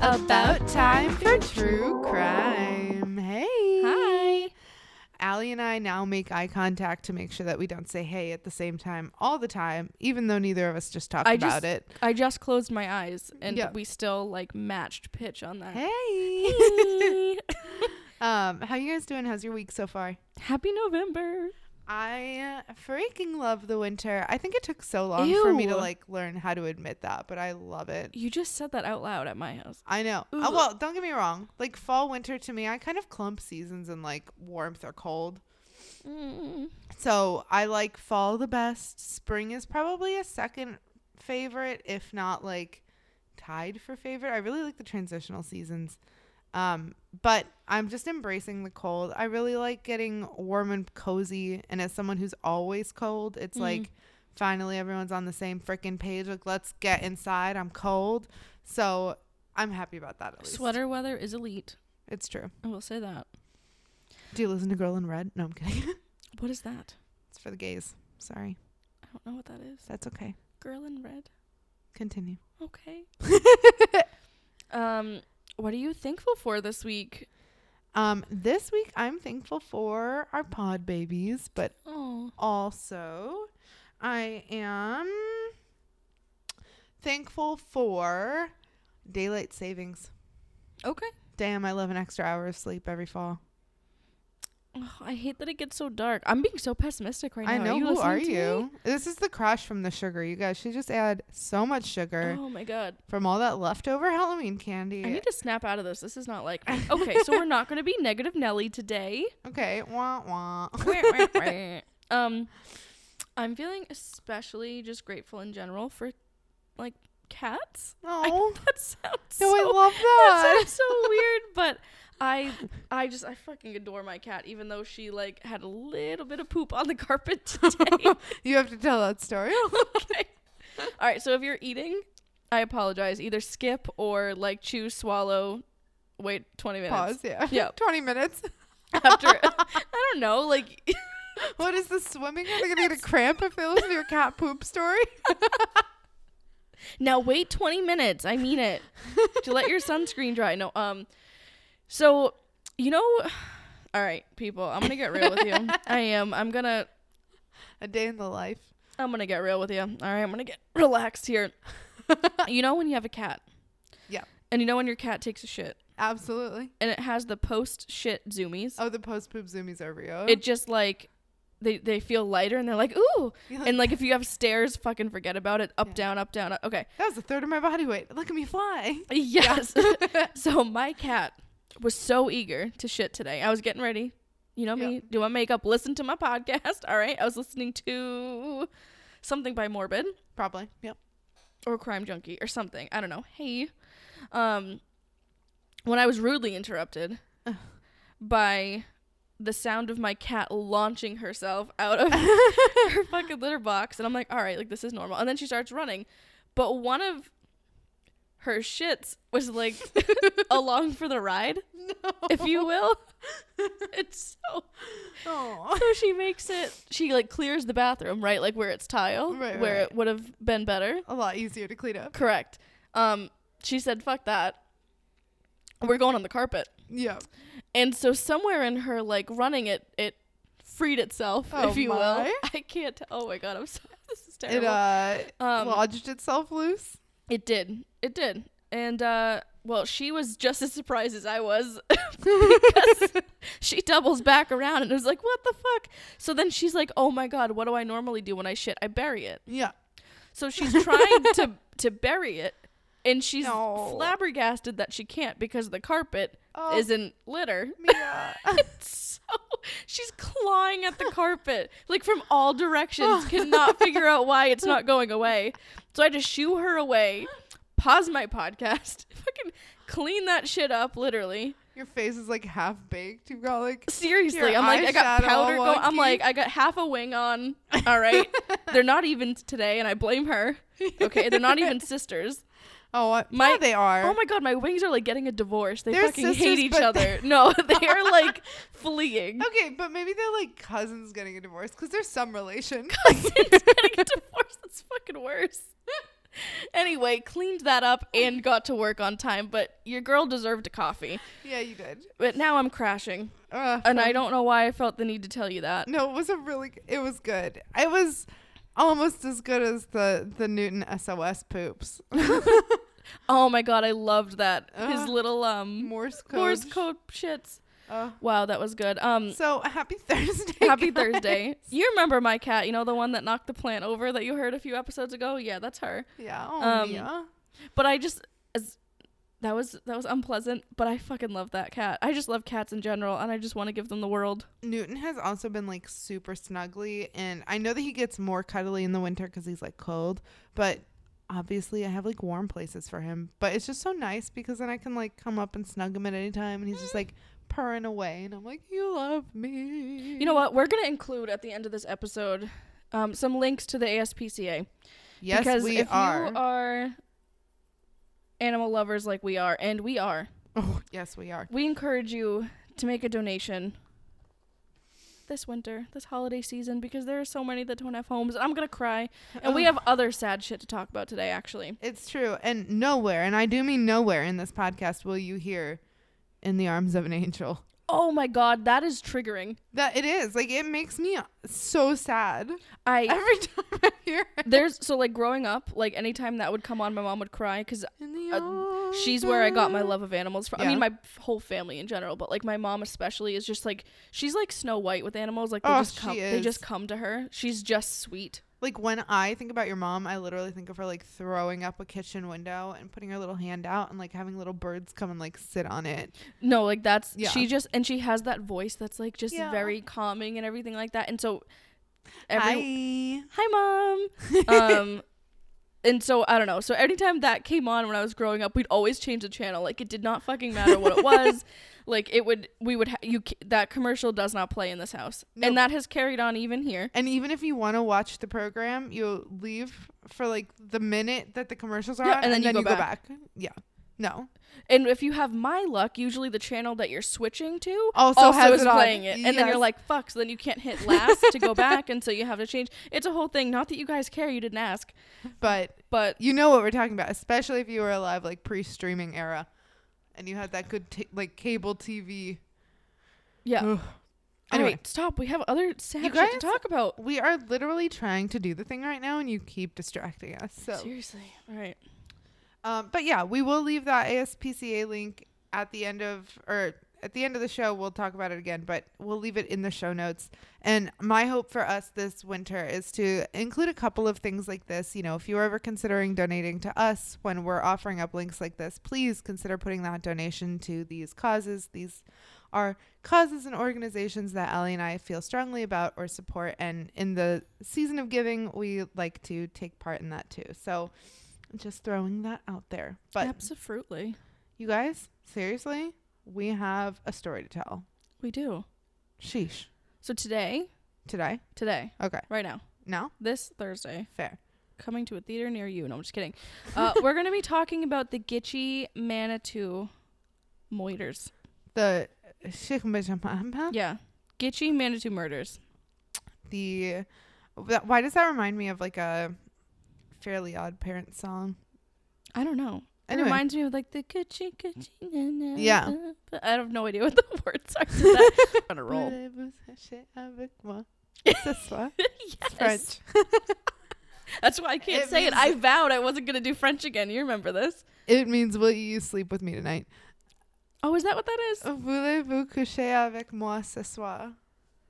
About time for true crime. Hey. Hi. Allie and I now make eye contact to make sure that we don't say hey at the same time all the time, even though neither of us just talked I about just- it. I just closed my eyes and Yeah. we still like matched pitch on that. Hey. um, how you guys doing? How's your week so far? Happy November. I freaking love the winter. I think it took so long for me to like learn how to admit that, but I love it. You just said that out loud at my house. I know. Oh, well, don't get me wrong. Like fall, winter to me, I kind of clump seasons in like warmth or cold. Mm. So I like fall the best. Spring is probably a second favorite, if not like tied for favorite. I really like the transitional seasons. Um, but I'm just embracing the cold. I really like getting warm and cozy. And as someone who's always cold, it's Mm. like finally everyone's on the same freaking page. Like, let's get inside. I'm cold. So I'm happy about that at least. Sweater weather is elite. It's true. I will say that. Do you listen to Girl in Red? No, I'm kidding. What is that? it's for the gays. Sorry. I don't know what that is. That's okay. Girl in red. Continue. Okay. Um, what are you thankful for this week? Um, this week I'm thankful for our pod babies, but Oh, also I am thankful for daylight savings. okay. Damn, I love an extra hour of sleep every fall. Ugh, I hate that it gets so dark. I'm being so pessimistic right I now. I know. Are who are you? This is the crush from the sugar. You guys, she just add so much sugar Oh my god. from all that leftover Halloween candy. I need to snap out of this. This is not like me. Okay, so we're not going to be negative Nelly today. okay, wah wah. um, I'm feeling especially just grateful in general for like cats. Oh, that sounds no, so, I love that that. sounds so weird, but I I just I fucking adore my cat, even though she like had a little bit of poop on the carpet today. you have to tell that story. okay. All right. So if you're eating, I apologize. Either skip or like chew, swallow, wait 20 minutes. Pause. Yeah. Yeah. Twenty minutes. After I don't know, like What is the swimming? Are they gonna get a cramp if they listen to your cat poop story? now wait 20 minutes. I mean it. to let your sunscreen dry. No. Um. So you know. All right, people. I'm gonna get real with you. I am. I'm gonna. A day in the life. I'm gonna get real with you. All right. I'm gonna get relaxed here. you know when you have a cat. Yeah. And you know when your cat takes a shit Absolutely. and it has the post shit zoomies. Oh, the post poop zoomies are real. it just like they they feel lighter and they're like ooh You're and like if you have stairs fucking forget about it up Yeah. down up down up. okay that was a third of my body weight. Look at me fly. yes so my cat was so eager to shit today i was getting ready you know me Yeah. do my makeup listen to my podcast all right i was listening to something by morbid Probably. Yep. or crime junkie or something i don't know hey um when i was rudely interrupted Ugh. by the sound of my cat launching herself out of her fucking litter box and i'm like all right like this is normal and then she starts running but one of her shits was like along for the ride No. if you will it's so Oh. so she makes it she like clears the bathroom right like where it's tile Right, where right. it would have been better A lot easier to clean up. Correct. Um, she said, "Fuck that. We're going on the carpet." Yeah. And so somewhere in her like running it, it freed itself, Oh if you my. will. I can't. T- oh my god, I'm so. This is terrible. It uh um, lodged itself loose. It did. It did. And uh, well, she was just as surprised as I was because she doubles back around and was like, "What the fuck?" So then she's like, "Oh my god, what do I normally do when I shit? I bury it." Yeah. So she's trying to to bury it, and she's No. flabbergasted that she can't because the carpet Oh, isn't litter. Mia. so she's clawing at the carpet like from all directions, cannot figure out why it's not going away. So I had to shoo her away, pause my podcast, fucking clean that shit up, literally. Your face is like half baked. You've got like Seriously, I'm like, I got powder going. I'm like, I got half a wing on. All right, they're not even today, and I blame her. Okay, they're not even sisters. Oh My- yeah, they are. Oh my god, my wings are like getting a divorce. They They're fucking sisters, hate each other. No, they are like fleeing. Okay, but maybe they're like cousins getting a divorce because there's some relation. Cousins getting a divorce. That's fucking worse. anyway, cleaned that up and got to work on time, but your girl deserved a coffee. Yeah, you did. But now I'm crashing. Uh, And I don't know why I felt the need to tell you that. No, it was a really. It was good. It was almost as good as the the Newton SOS poops. Oh my god, I loved that. His Uh, little um Morse code. Morse code shits. Uh, Wow, that was good. Um so happy Thursday. happy guys. Thursday. You remember my cat, you know the one that knocked the plant over that you heard a few episodes ago? Yeah, that's her. Yeah. Oh, Um, Mia. But I just as that was that was unpleasant, but I fucking love that cat. I just love cats in general and I just want to give them the world. Newton has also been like super snuggly, and I know that he gets more cuddly in the winter because he's like cold. But obviously, I have like warm places for him. But it's just so nice because then I can like come up and snug him at any time, and he's just like purring away, and I'm like, "You love me." You know what? We're going to include at the end of this episode um, some links to the ASPCA. Yes, because we if are. you are animal lovers like we are, and we are, Oh, yes, we are. we encourage you to make a donation this winter, this holiday season, because there are so many that don't have homes. and I'm gonna cry, and we have other sad shit to talk about today. Actually, It's true. And nowhere, and I do mean nowhere in this podcast will you hear in the arms of an angel. Oh my god, that is triggering. That it is. Like it makes me so sad I every time I hear it. there's so like growing up, like anytime that would come on, my mom would cry because uh, she's where I got my love of animals from. I mean, my whole family in general, but like my mom especially is just like she's like Snow White with animals. Like they Oh, just come, they just come to her. She's just sweet. Like when I think about your mom, I literally think of her like throwing up a kitchen window and putting her little hand out and like having little birds come and like sit on it. No, like that's Yeah. she just and she has that voice that's like just Yeah. very calming and everything like that. And so every Hi. hi mom. um and so I don't know. So anytime that came on when I was growing up, we'd always change the channel. Like it did not fucking matter what it was. Like it would we would ha- you that commercial does not play in this house. Nope. And that has carried on even here. And even if you want to watch the program, you leave for like the minute that the commercials are Yeah, on, and then you go back. Yeah. No. And if you have my luck, usually the channel that you're switching to Also, also, has is it playing it. And then you're like, fuck, so then you can't hit last to go back and so you have to change. It's a whole thing. Not that you guys care, you didn't ask. But But you know what we're talking about, especially if you were alive like pre-streaming era, and you had that good t- like cable TV. yeah. Ugh. Anyway, right, stop. We have other sad You guys- to talk about. we are literally trying to do the thing right now, and you keep distracting us. So, Seriously. All right. um, but yeah, we will leave that ASPCA link at the end of or at the end of the show. We'll talk about it again, but we'll leave it in the show notes. And my hope for us this winter is to include a couple of things like this. You know, if you're ever considering donating to us when we're offering up links like this, please consider putting that donation to these causes. These are causes and organizations that Allie and I feel strongly about or support. And in the season of giving, we like to take part in that too. So just throwing that out there. But Absolutely. you guys, seriously, we have a story to tell. We do. Sheesh. So today, Today? today, Okay. right now, No? this Thursday, Fair. coming to a theater near you. No, I'm just kidding. Uh, we're going to be talking about the Gitchie Manitou moiters. The. Yeah. Gitchie Manitou murders. that- why does that remind me of like a Fairly Odd Parents song? I don't know. Anyway. It reminds me of like the Gitchy Gitchy. na, na, Yeah. But I have no idea what the words are to that. on a roll. Ce soir. yes. French. That's why I can't It say it. I vowed I wasn't going to do French again. You remember this? It means will you sleep with me tonight? Oh, is that what that is? Voulez-vous coucher avec moi ce soir?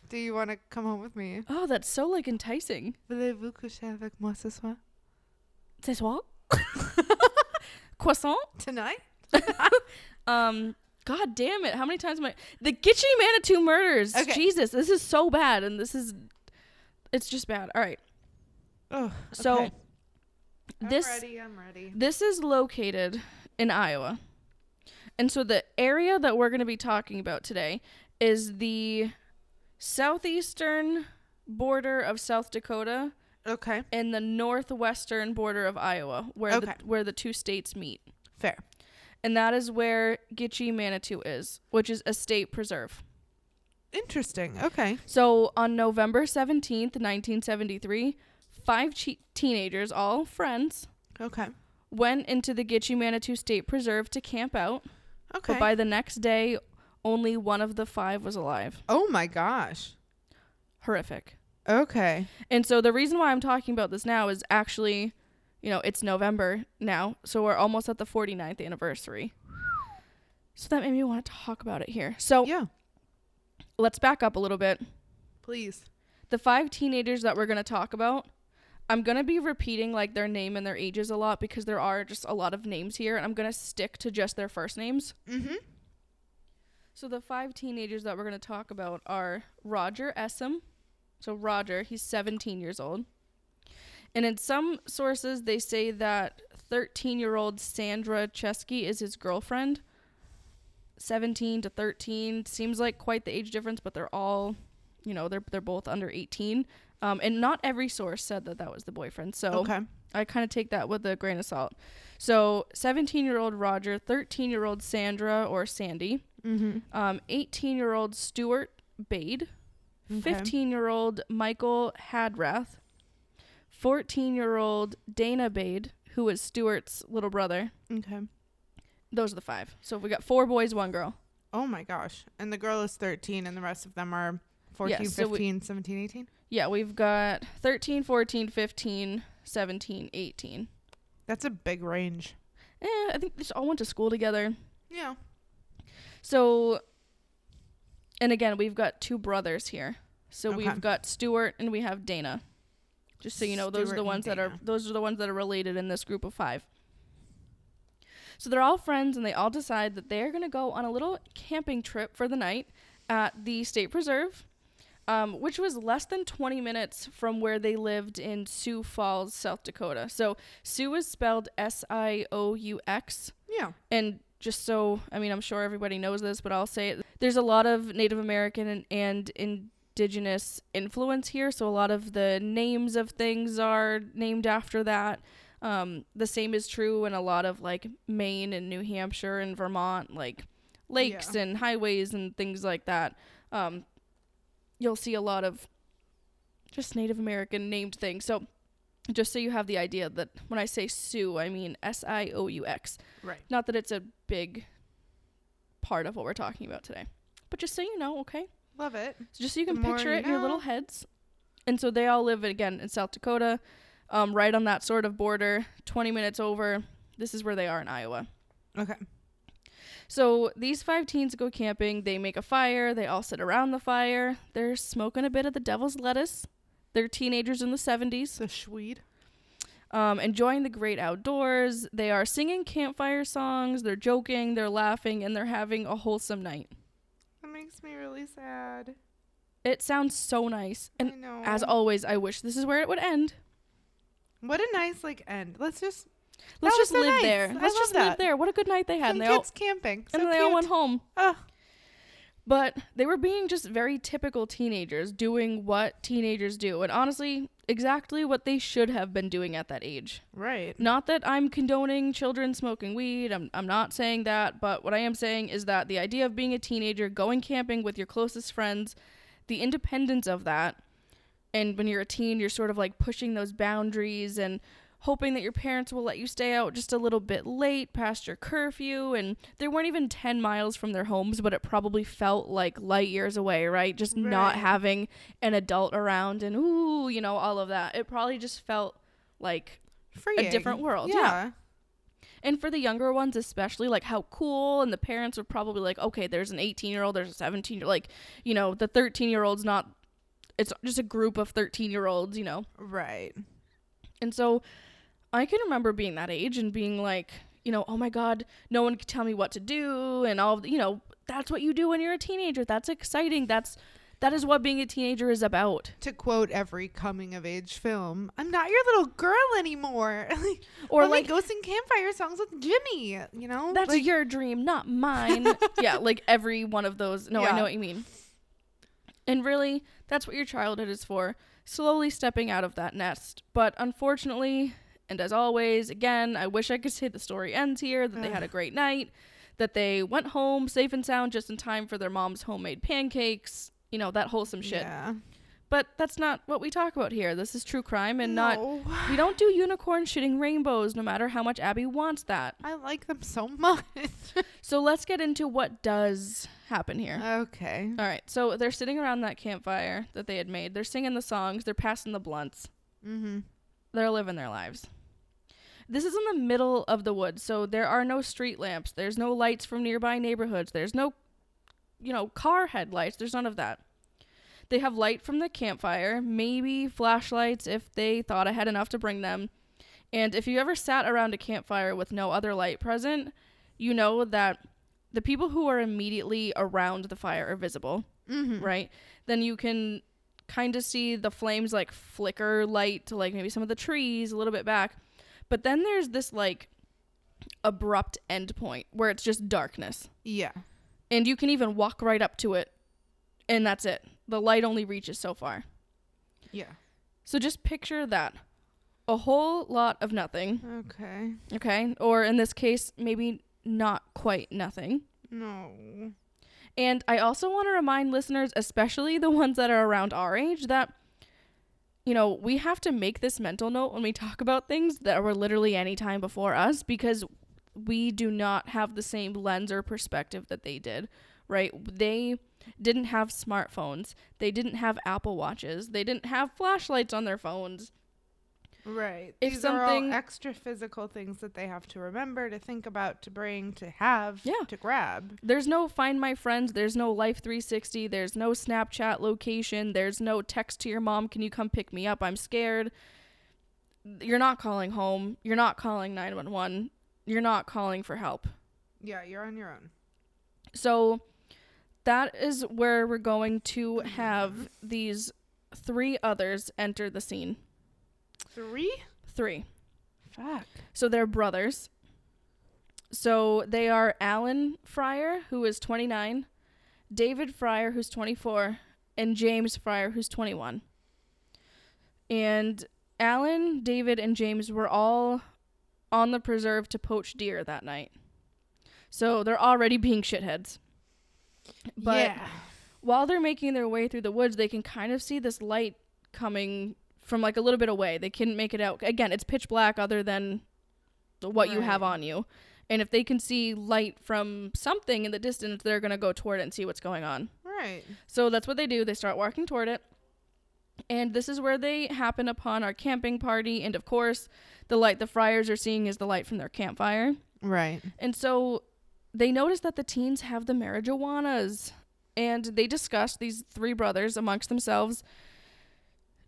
Do you want to come home with me? Oh, that's so like enticing. Voulez-vous coucher avec moi ce soir? Ce soir? Croissant? Tonight? Um, God damn it. How many times am I. The Gitchie Manitou murders. Okay. Jesus, this is so bad. And this is. It's just bad. All right. Oh, So, okay. this. I'm ready. I'm ready. This is located in Iowa. And so the area that we're going to be talking about today is the southeastern border of South Dakota Okay. and the northwestern border of Iowa where Okay. the where the two states meet. Fair. And that is where Gitchie Manitou is, which is a state preserve. Interesting. Okay. So on November 17th, 1973, five che- teenagers, all friends, Okay. went into the Gitchie Manitou State Preserve to camp out, Okay. but by the next day, only one of the five was alive. oh my gosh. Horrific. Okay. And so the reason why I'm talking about this now is actually, you know, it's November now, so we're almost at the 49th anniversary. So that made me want to talk about it here. So Yeah. let's back up a little bit. Please. The five teenagers that we're going to talk about, I'm going to be repeating like their name and their ages a lot because there are just a lot of names here, and I'm going to stick to just their first names. Mm-hmm. So the five teenagers that we're going to talk about are Roger Essem. So Roger, he's 17 years old. And in some sources, they say that 13 year old Sandra Cheskey is his girlfriend. 17 to 13 seems like quite the age difference, but they're all, you know, they're they're both under 18. Um, and not every source said that that was the boyfriend. So Okay. I kind of take that with a grain of salt. So 17 year old Roger, 13 year old Sandra or Sandy, Mm-hmm. um, 18 year old Stuart Bade, Okay. 15 year old Michael Hadrath, 14 year old Dana Bade, who was Stuart's little brother. Okay. Those are the five. So we got four boys, one girl. Oh my gosh. And the girl is 13 and the rest of them are 14, so we- 15, 17, 18. Yeah, we've got 13, 14, 15, 17, 18. That's a big range. Eh, I think they just all went to school together. Yeah. So, and again, we've got two brothers here. So Okay. we've got Stuart and we have Dana. Just so you know, those are the ones that are those are the ones that are related in this group of five. So they're all friends, and they all decide that they're gonna go on a little camping trip for the night at the state preserve, um, which was less than 20 minutes from where they lived in Sioux Falls, South Dakota. So Sioux is spelled S I O U X, Yeah. and just so I mean, I'm sure everybody knows this, but I'll say it. There's a lot of Native American and, and indigenous influence here, so a lot of the names of things are named after that. Um, the same is true in a lot of like Maine and New Hampshire and Vermont, like lakes Yeah. and highways and things like that. Um, you'll see a lot of just Native American named things. So just so you have the idea that when I say Sioux, I mean S I O U X. Right. Not that it's a big part of what we're talking about today, but just so you know, okay? Love it. So just so you can more picture you it in your little heads. And so they all live again in South Dakota, um, right on that sort of border, 20 minutes over. This is where they are in Iowa. Okay. So these five teens go camping. They make a fire. They all sit around the fire. They're smoking a bit of the devil's lettuce. They're teenagers in the 70s, The Schwede. Um, enjoying the great outdoors. They are singing campfire songs. They're joking. They're laughing, and they're having a wholesome night. That makes me really sad. It sounds so nice. And as always, I wish this is where it would end. what a nice like end. Let's just Let's just so live nice. there. Let's just live there. What a good night they had. some And they all camping. So and they all went home. Oh, But they were being just very typical teenagers, doing what teenagers do. And honestly, exactly what they should have been doing at that age. right. Not that I'm condoning children smoking weed. I'm, I'm not saying that. But what I am saying is that the idea of being a teenager, going camping with your closest friends, the independence of that, and when you're a teen, you're sort of like pushing those boundaries and hoping that your parents will let you stay out just a little bit late past your curfew. And they weren't even 10 miles from their homes, but it probably felt like light years away, right? Just not having an adult around and, ooh, you know, all of that. It probably just felt like Freeing. different world, yeah. Yeah. and for the younger ones, especially, like how cool, and the parents were probably like, okay, there's an 18 year old, there's a 17 year like, you know, the 13 year old's not, it's just a group of 13 year olds, you know. Right. And so I can remember being that age and being like, you know, oh my God, no one can tell me what to do, and all, the, you know, that's what you do when you're a teenager. That's exciting. That's, that is what being a teenager is about. To quote every coming of age film, I'm not your little girl anymore. Or Let like, go sing campfire songs with Jimmy. You know, that's like, your dream, not mine. yeah, like every one of those. No, I know what you mean. And really, that's what your childhood is for. Slowly stepping out of that nest. But unfortunately, and as always, again, I wish I could say the story ends here, that they had a great night, that they went home safe and sound just in time for their mom's homemade pancakes, you know, that wholesome shit. Yeah. But that's not what we talk about here. This is true crime and not. We don't do unicorn shitting rainbows no matter how much Abby wants that. I like them so much. So let's get into what does happen here. okay. All right. So they're sitting around that campfire that they had made. They're singing the songs, they're passing the blunts. Mm-hmm. They're living their lives. This is in the middle of the woods, so there are no street lamps. There's no lights from nearby neighborhoods. There's no, you know, car headlights. There's none of that. They have light from the campfire, maybe flashlights if they thought I had enough to bring them. And if you ever sat around a campfire with no other light present, you know that the people who are immediately around the fire are visible Mm-hmm. right? Then you can kind of see the flames like flicker light to like maybe some of the trees a little bit back. But then there's this like abrupt end point where it's just darkness. Yeah. And you can even walk right up to it and that's it. The light only reaches so far. Yeah. So just picture that. A whole lot of nothing, Okay. okay? Or in this case, maybe not quite nothing. No. And I also want to remind listeners, especially the ones that are around our age, that, you know, we have to make this mental note when we talk about things that were literally any time before us because we do not have the same lens or perspective that they did, right? They didn't have smartphones, they didn't have Apple Watches, they didn't have flashlights on their phones. Right. If These something- are all extra physical things that they have to remember, to think about, to bring, to have, Yeah. to grab. There's no Find My Friends. There's no Life 360. There's no Snapchat location. There's no text to your mom, can you come pick me up? I'm scared. You're not calling home. You're not calling 911. You're not calling for help. Yeah, you're on your own. So that is where we're going to have these three others enter the scene. Three? Three. Fuck. So they're brothers. So they are Alan Fryer, who is 29, David Fryer, who's 24, and James Fryer, who's 21. And Alan, David, and James were all on the preserve to poach deer that night. So they're already being shitheads. But yeah. while they're making their way through the woods, they can kind of see this light coming from like a little bit away. They can make it out. Again, it's pitch black other than what you have on you. And if they can see light from something in the distance, they're going to go toward it and see what's going on. Right. So that's what they do. They start walking toward it. And this is where they happen upon our camping party. And of course, the light the Fryers are seeing is the light from their campfire. Right. And so they notice that the teens have the marijuanas. And they discuss these three brothers amongst themselves,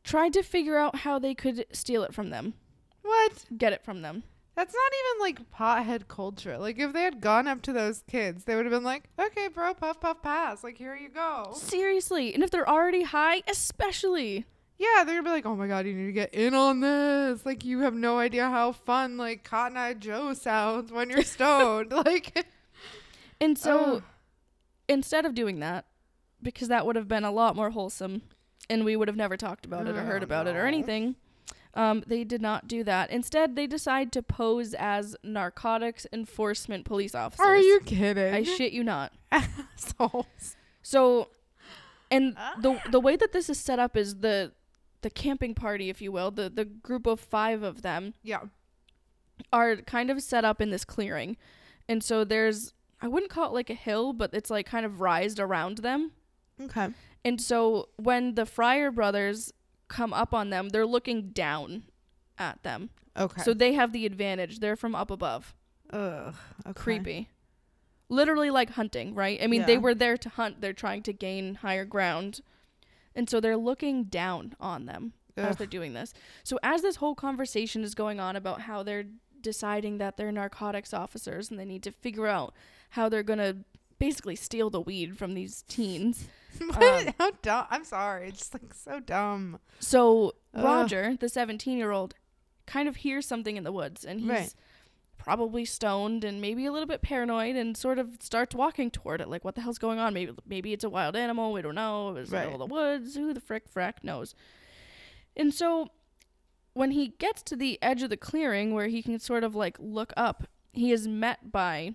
tried to figure out how they could steal it from them, What? get it from them. That's not even like pothead culture. Like if they had gone up to those kids, they would have been like, "Okay, bro, puff puff pass. Like here you go." Seriously. And if they're already high, especially. Yeah, they're gonna be like, "Oh my god, you need to get in on this." Like you have no idea how fun like Cotton Eye Joe sounds when you're stoned. like And so Ugh. instead of doing that, because that would have been a lot more wholesome and we would have never talked about it or heard Oh, about it or anything, um, they did not do that. Instead, they decide to pose as narcotics enforcement police officers. Are you kidding? I shit you not. assholes. So, and Ah. the the way that this is set up is the the camping party, if you will, the the group of five of them Yeah. are kind of set up in this clearing, and so there's I wouldn't call it like a hill, but it's like kind of rised around them. Okay. And so when the Fryer brothers come up on them, they're looking down at them. Okay. So they have the advantage. They're from up above. Ugh. Okay. Creepy. Literally like hunting, right? I mean, they were there to hunt. They're trying to gain higher ground. And so they're looking down on them as they're doing this. So as this whole conversation is going on about how they're deciding that they're narcotics officers and they need to figure out how they're going to basically steal the weed from these teens. What? Um, how dumb. I'm sorry. It's just like so dumb. So Ugh. Roger, the 17 year old, kind of hears something in the woods and he's Right. probably stoned and maybe a little bit paranoid and sort of starts walking toward it. Like, what the hell's going on? Maybe maybe it's a wild animal. We don't know. It's in Right. of the woods. Who the frick frack knows? And so when he gets to the edge of the clearing where he can sort of like look up, he is met by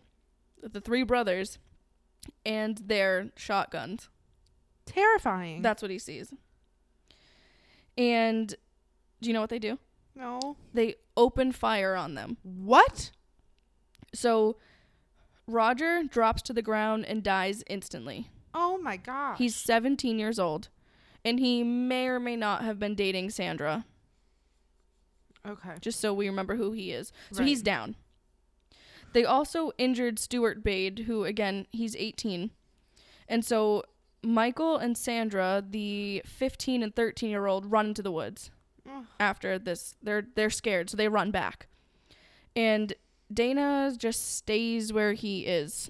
the three brothers and their shotguns. Terrifying. That's what he sees. And do you know what they do? No. They open fire on them. What? So Roger drops to the ground and dies instantly. Oh my god. He's 17 years old, and he may or may not have been dating Sandra, okay. just so we remember who he is. So Right. he's down. They also injured Stuart Bade, who, again, he's 18. And so Michael and Sandra, the 15 and 13 year old, run into the woods Ugh. after this. They're, they're scared, so they run back. And Dana just stays where he is.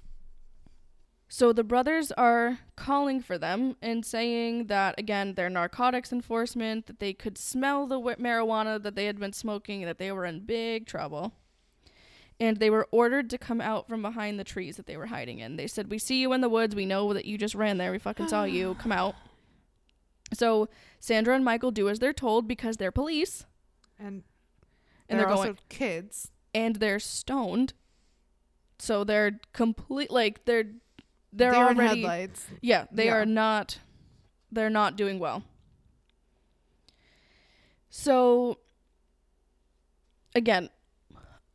So the brothers are calling for them and saying that again they're narcotics enforcement, that they could smell the wi- marijuana that they had been smoking, that they were in big trouble. And they were ordered to come out from behind the trees that they were hiding in. They said, "We see you in the woods. We know that you just ran there. We fucking saw you. Come out." So Sandra and Michael do as they're told because they're police And, and they're, they're also going kids. and they're stoned. So they're complete like they're they're in already headlights. yeah, they Yeah. are not they're not doing well. So again,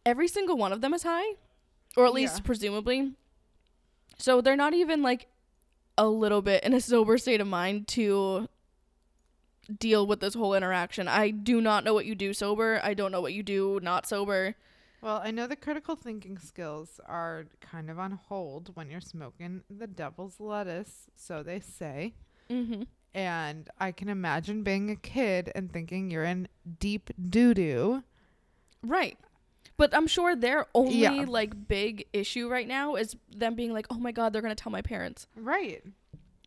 every single one of them is high or at least Yeah. presumably. So they're not even like a little bit in a sober state of mind to deal with this whole interaction. I do not know what you do sober. I don't know what you do not sober. Well, I know the critical thinking skills are kind of on hold when you're smoking the devil's lettuce, so they say. Mhm. And I can imagine being a kid and thinking you're in deep doo doo. Right. But I'm sure their only Yeah. like big issue right now is them being like, "Oh my god, they're going to tell my parents." Right.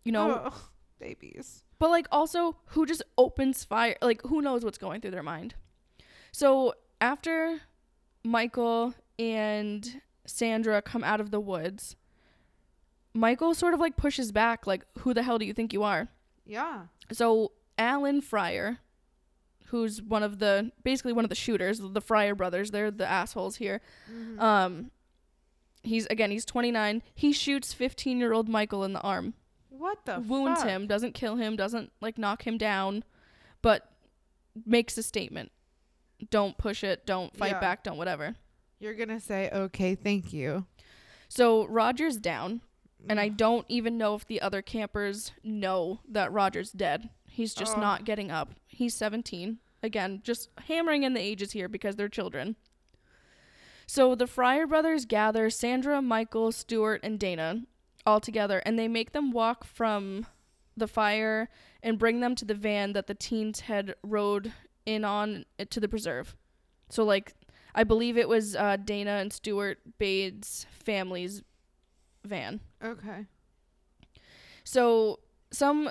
You know? Oh, babies. But like also who just opens fire? Like who knows what's going through their mind? So, after Michael and Sandra come out of the woods, Michael sort of like pushes back like, "Who the hell do you think you are?" Yeah. So, Alan Fryer, who's one of the basically one of the shooters, the Fryer brothers, they're the assholes here. Mhm. Um, he's again, he's 29. He shoots 15 year old Michael in the arm, what the wounds fuck? him, doesn't kill him, doesn't like knock him down, but makes a statement. Don't push it. Don't fight Yeah. back. Don't whatever. You're gonna say okay, thank you. So Roger's down, and I don't even know if the other campers know that Roger's dead. He's just Ugh. not getting up. He's 17. Again, just hammering in the ages here because they're children. So the Fryer brothers gather Sandra, Michael, Stuart, and Dana all together, and they make them walk from the fire and bring them to the van that the teens had rode in on to the preserve. So, like, I believe it was uh, Dana and Stuart Bade's family's van. Okay. So some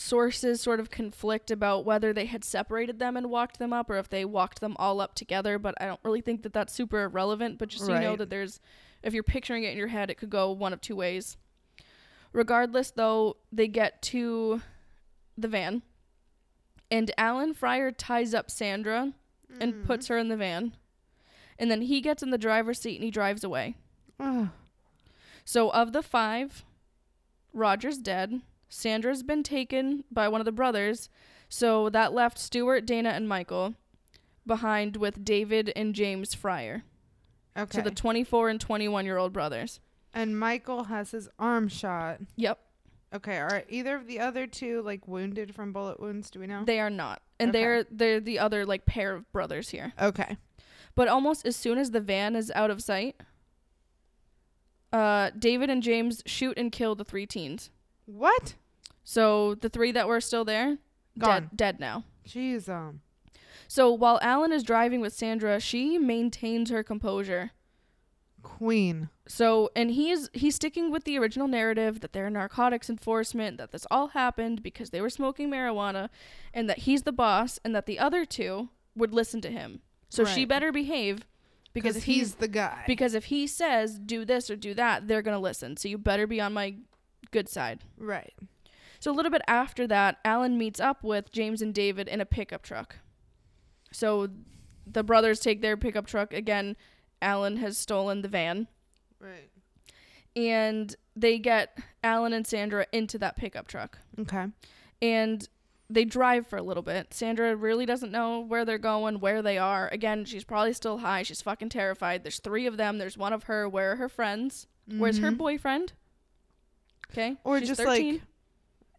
sources sort of conflict about whether they had separated them and walked them up or if they walked them all up together, but I don't really think that that's super relevant, but just so you know that there's if you're picturing it in your head, it could go one of two ways. Regardless though, they get to the van and Alan Fryer ties up Sandra and Mm. puts her in the van. And then he gets in the driver's seat and he drives away. So of the five, Roger's dead. Sandra's been taken by one of the brothers. So that left Stuart, Dana, and Michael behind with David and James Fryer. okay. So the 24 and 21 year old brothers. and Michael has his arm shot. Yep, Okay. Are either of the other two like wounded from bullet wounds? Do we know? they are not. And Okay. they're they're the other like pair of brothers here. okay. But almost as soon as the van is out of sight, uh, David and James shoot and kill the three teens. What? So the three that were still there, Gone. dead, dead now. Jeez. Um. So while Alan is driving with Sandra, she maintains her composure. Queen. So and he's he's sticking with the original narrative that they're narcotics enforcement, that this all happened because they were smoking marijuana, and that he's the boss, and that the other two would listen to him. So she better behave because Because if he's he's the guy. because if he says do this or do that, they're gonna listen. So you better be on my good side. right. So a little bit after that, Alan meets up with James and David in a pickup truck. So the brothers take their pickup truck again. Alan has stolen the van, Right. and they get Alan and Sandra into that pickup truck. Okay. And they drive for a little bit. Sandra really doesn't know where they're going, where they are. Again, she's probably still high. She's fucking terrified. There's three of them. There's one of her. Where are her friends? Where's her Mhm. boyfriend? Okay. Or she's just 13. like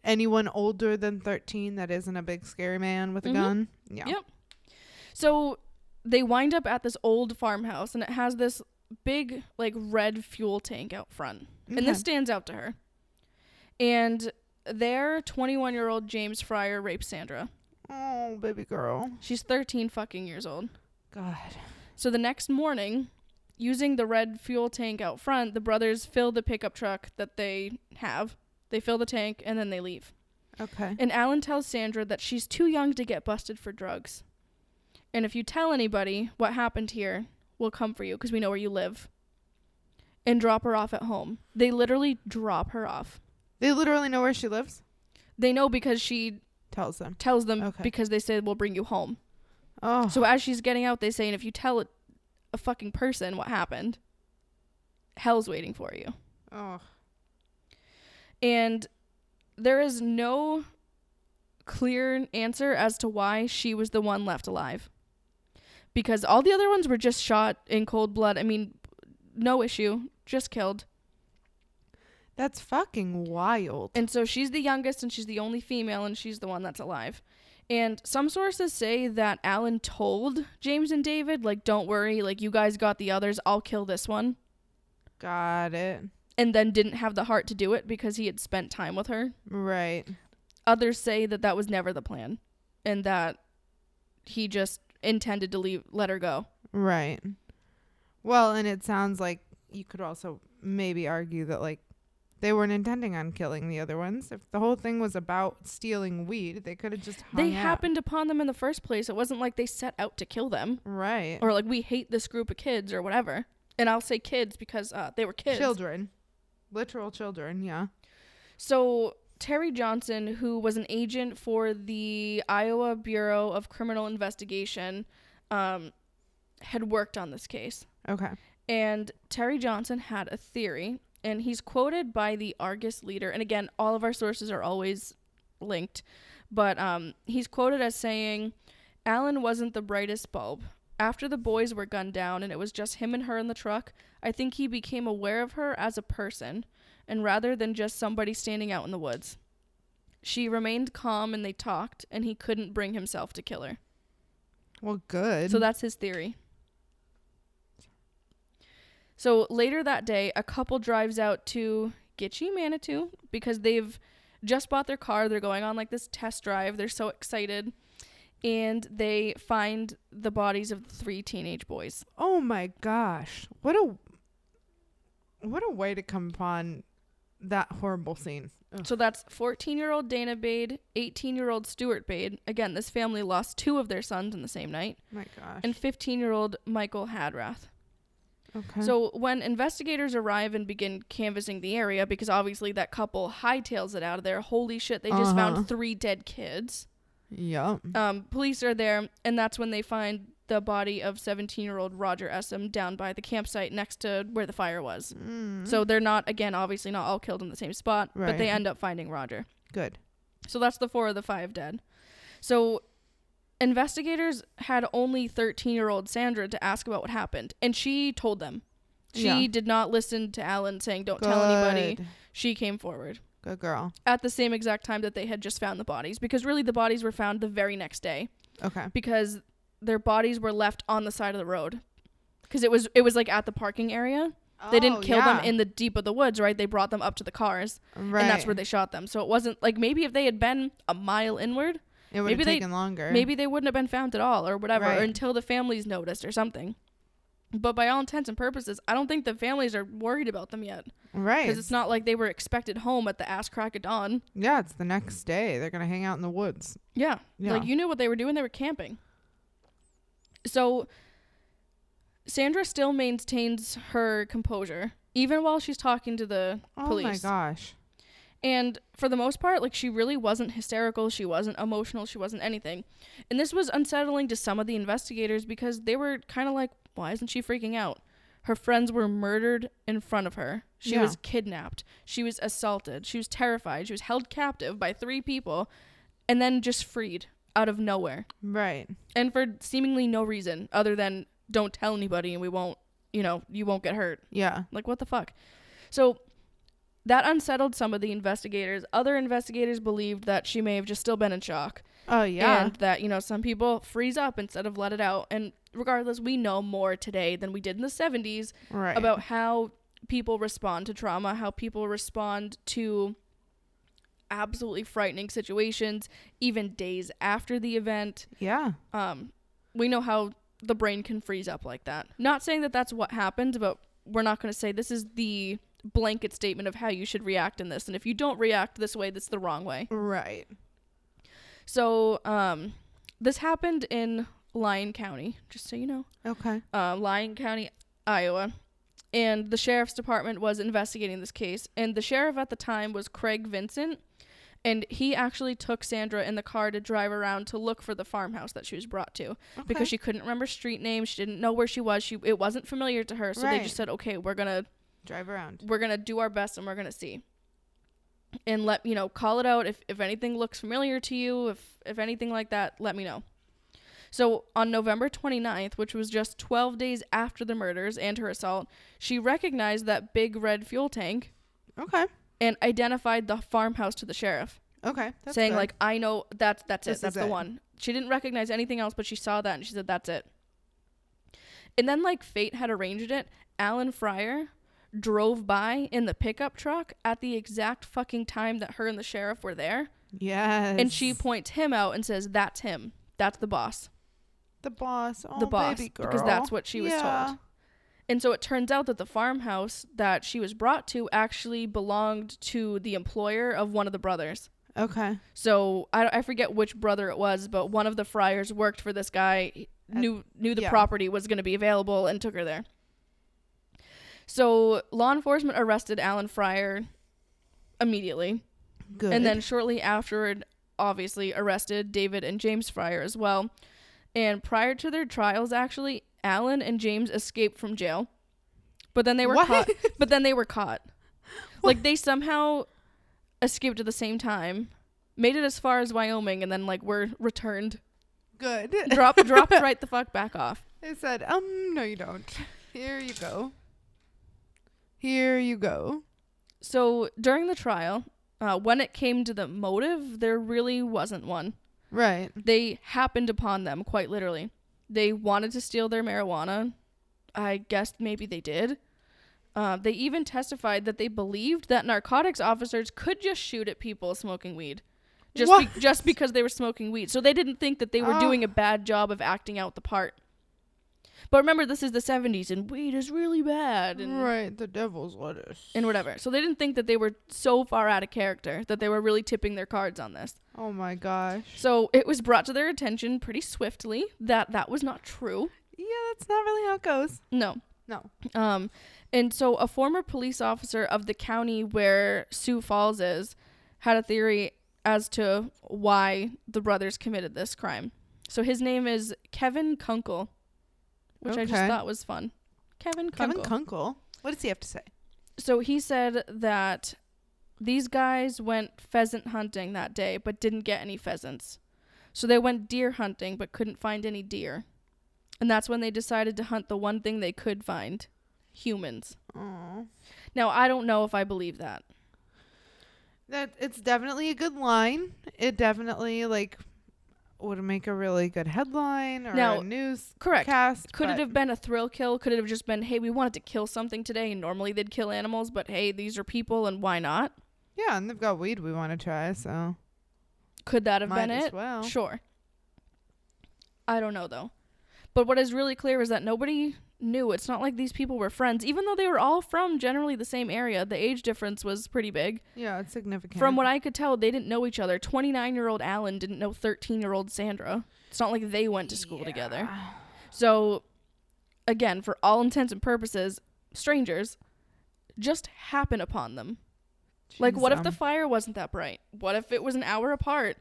anyone older than 13 that isn't a big scary man with a Mhm. gun. Yeah. Yep. So they wind up at this old farmhouse and it has this big like red fuel tank out front. And this stands out to her. And there 21-year-old James Fryer rapes Sandra. Oh, baby girl. She's 13 fucking years old. God. So the next morning, using the red fuel tank out front, the brothers fill the pickup truck that they have. They fill the tank and then they leave. Okay. And Alan tells Sandra that she's too young to get busted for drugs. And if you tell anybody what happened here, we'll come for you because we know where you live. And drop her off at home. They literally drop her off. They literally know where she lives. They know because she Tells them. tells them Okay. because they said we'll bring you home. Oh. So as she's getting out, they say, and if you tell a, a fucking person what happened, hell's waiting for you. oh. And there is no clear answer as to why she was the one left alive. Because all the other ones were just shot in cold blood. I mean, no issue, just killed. That's fucking wild. And so she's the youngest and she's the only female and she's the one that's alive. And some sources say that Alan told James and David, like, don't worry, like, you guys got the others, I'll kill this one. Got it. And then didn't have the heart to do it because he had spent time with her. Right. Others say that that was never the plan and that he just intended to leave, let her go. Right. Well, and it sounds like you could also maybe argue that like they weren't intending on killing the other ones. If the whole thing was about stealing weed, they could have just hung they out. happened upon them in the first place. It wasn't like they set out to kill them Right. or like we hate this group of kids or whatever. And I'll say kids because uh, they were kids. Children. Literal children, yeah. So Terry Johnson, who was an agent for the Iowa Bureau of Criminal Investigation, um, had worked on this case. Okay. And Terry Johnson had a theory, and he's quoted by the Argus leader. And again, all of our sources are always linked, but um, he's quoted as saying, Alan wasn't the brightest bulb. After the boys were gunned down and it was just him and her in the truck, I think he became aware of her as a person, and rather than just somebody standing out in the woods. She remained calm and they talked, and he couldn't bring himself to kill her. Well, good. So that's his theory. So later that day, a couple drives out to Gitchie, Manitou, because they've just bought their car. They're going on like this test drive. They're so excited. And they find the bodies of the three teenage boys. oh my gosh. What a what a way to come upon that horrible scene. Ugh. So that's 14 year old Dana Bade, 18 year old Stuart Bade. Again, this family lost two of their sons in the same night. my gosh. And 15 year old Michael Hadrath. okay. So when investigators arrive and begin canvassing the area, because obviously that couple hightails it out of there, holy shit, they just Uh-huh. found three dead kids. Yep. Um, police are there, and that's when they find the body of 17 year old Roger Essem down by the campsite next to where the fire was. Mm. So they're not, again, obviously not all killed in the same spot, but they end up finding Roger. good. So that's the four of the five dead. So investigators had only 13 year old Sandra to ask about what happened, and she told them. She Yeah. did not listen to Alan saying, don't tell anybody. She came forward Good girl. at the same exact time that they had just found the bodies, because really the bodies were found the very next day, Okay. because their bodies were left on the side of the road. Because it was it was like at the parking area. They didn't Oh, kill yeah. them in the deep of the woods, right? They brought them up to the cars, Right. and that's where they shot them. So it wasn't like maybe if they had been a mile inward, It would maybe have they- taken longer. maybe they wouldn't have been found at all or whatever or until the families noticed or something but by all intents and purposes i don't think the families are worried about them yet Right. because it's not like they were expected home at the ass crack of dawn Yeah, it's the next day. They're gonna hang out in the woods. yeah, Yeah. like you knew what they were doing they were camping so sandra still maintains her composure even while she's talking to the oh police Oh my gosh. And for the most part, like she really wasn't hysterical, she wasn't emotional, she wasn't anything. And this was unsettling to some of the investigators because they were kind of like, why isn't she freaking out? Her friends were murdered in front of her. She Yeah. was kidnapped. She was assaulted. She was terrified. She was held captive by three people. and then just freed out of nowhere Right. and for seemingly no reason other than don't tell anybody and we won't you know you won't get hurt Yeah. like what the fuck so that unsettled some of the investigators other investigators believed that she may have just still been in shock Oh yeah. and that you know some people freeze up instead of let it out and regardless we know more today than we did in the 70s right. about how people respond to trauma how people respond to absolutely frightening situations even days after the event Yeah. um, we know how the brain can freeze up like that. Not saying that that's what happened, but we're not going to say this is the blanket statement of how you should react in this. And if you don't react this way, that's the wrong way. Right. So, um, this happened in Lyon County, just so you know, Okay. uh, Lyon County, Iowa. And the sheriff's department was investigating this case. And the sheriff at the time was Craig Vincent. And he actually took Sandra in the car to drive around to look for the farmhouse that she was brought to. okay. because she couldn't remember street names. She didn't know where she was. She it wasn't familiar to her, so they just said, "Okay, we're gonna drive around. we're gonna do our best and we're gonna see." And let you know, call it out if if anything looks familiar to you, if if anything like that, let me know. So on November 29th, which was just 12 days after the murders and her assault, she recognized that big red fuel tank Okay. And identified the farmhouse to the sheriff, Okay. That's saying good. like, "I know that's that's This it. That's the it." one." She didn't recognize anything else, but she saw that and she said, "That's it." And then, like fate had arranged it, Alan Fryer drove by in the pickup truck at the exact fucking time that her and the sheriff were there, yes. and she points him out and says, "That's him. That's the boss." the boss. Oh, the boss, because that's what she was Yeah. told. And so it turns out that the farmhouse that she was brought to actually belonged to the employer of one of the brothers. Okay. So I, I forget which brother it was, but one of the Fryers worked for this guy, knew knew the yeah. property was going to be available, and took her there. So law enforcement arrested Alan Fryer immediately, Good. and then shortly afterward, obviously arrested David and James Fryer as well. And prior to their trials, actually, Alan and James escaped from jail, but then they were What? caught. But then they were caught. Like they somehow escaped at the same time, made it as far as Wyoming, and then like were returned, good. dropped dropped right the fuck back off. They said, um, no, you don't. Here you go. Here you go. So during the trial, uh, when it came to the motive, there really wasn't one. Right. They happened upon them quite literally. They wanted to steal their marijuana. I guess maybe they did. Uh, they even testified that they believed that narcotics officers could just shoot at people smoking weed, just be- just because they were smoking weed. So they didn't think that they were Oh. doing a bad job of acting out the part. But remember, this is the '70s, and weed is really bad, and Right. The devil's lettuce. and whatever. So they didn't think that they were so far out of character that they were really tipping their cards on this. Oh my gosh. So it was brought to their attention pretty swiftly that that was not true. Yeah, that's not really how it goes. No. No. Um, and so a former police officer of the county where Sioux Falls is had a theory as to why the brothers committed this crime. So his name is Kevin Kunkel, which I just thought was fun. Kevin Kevin Kunkel. Kunkel. What does he have to say? so he said that these guys went pheasant hunting that day but didn't get any pheasants. So they went deer hunting but couldn't find any deer. And that's when they decided to hunt the one thing they could find humans. Oh. Now, I don't know if I believe that. That it's definitely a good line. It definitely like would make a really good headline or Now, a news Correct. cast. Could it have been a thrill kill? Could it have just been, hey, we wanted to kill something today and normally they'd kill animals, but hey, these are people and why not? Yeah, and they've got weed we want to try, so Could that have might been as it? well. Sure. I don't know though. But what is really clear is that nobody knew. It's not like these people were friends, even though they were all from generally the same area. The age difference was pretty big. Yeah, it's significant. From what I could tell, they didn't know each other. 29 year old Alan didn't know 13 year old Sandra. It's not like they went to school together. So, again, for all intents and purposes, strangers just happen upon them. Like, what if the um, fire wasn't that bright? What if it was an hour apart?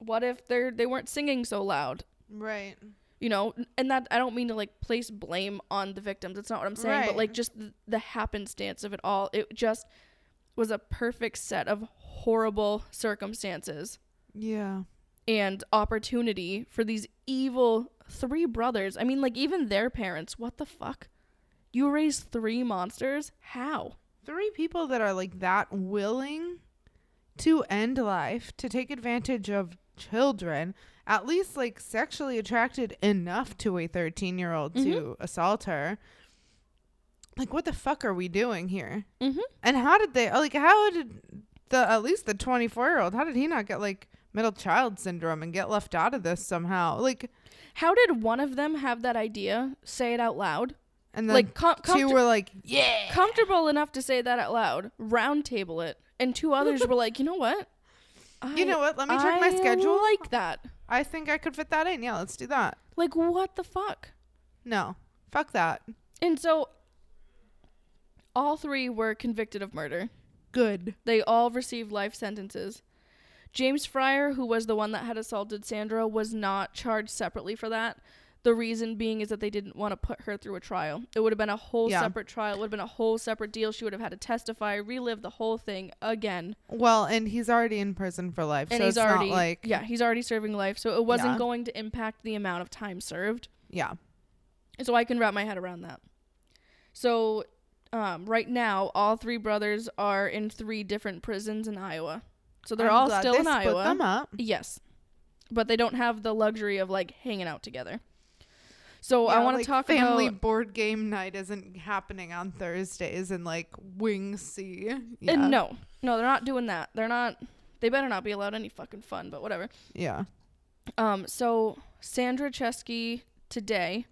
What if they're they weren't singing so loud? right? You know, and that I don't mean to like place blame on the victims. That's not what I'm saying. But like just the, the happenstance of it all, it just was a perfect set of horrible circumstances Yeah. and opportunity for these evil three brothers. I mean, like, even their parents, what the fuck? You raise three monsters? How? Three people that are like that willing to end life, to take advantage of children, at least like sexually attracted enough to a 13 year old to Mhm. assault her. Like, what the fuck are we doing here? Mm-hmm. And how did they, like, how did the, at least the 24 year old, how did he not get like middle child syndrome and get left out of this somehow? Like, How did one of them have that idea, say it out loud? and then like, com- two were like, yeah. comfortable enough to say that out loud, round table it. And two others were like, you know what? You know what? Let me check my I schedule. like that. I think I could fit that in. Yeah, let's do that. Like, what the fuck? No. Fuck that. And so, all three were convicted of murder. Good. They all received life sentences. James Fryer, who was the one that had assaulted Sandra, was not charged separately for that. The reason being is that they didn't want to put her through a trial. It would have been a whole Yeah. separate trial. It would have been a whole separate deal. She would have had to testify, relive the whole thing again. Well, and he's already in prison for life, And so he's it's already not like yeah, he's already serving life, so it wasn't Yeah. going to impact the amount of time served. yeah. So I can wrap my head around that. So um, right now, all three brothers are in three different prisons in Iowa. So they're I'm all still they in Iowa. them up. Yes. But they don't have the luxury of like hanging out together. So I want to like, talk family about board game night isn't happening on Thursdays in like Wing C. Yeah. Uh, no. No, they're not doing that. They're not they better not be allowed any fucking fun, but whatever. Yeah. Um so Sandra Cheskey today,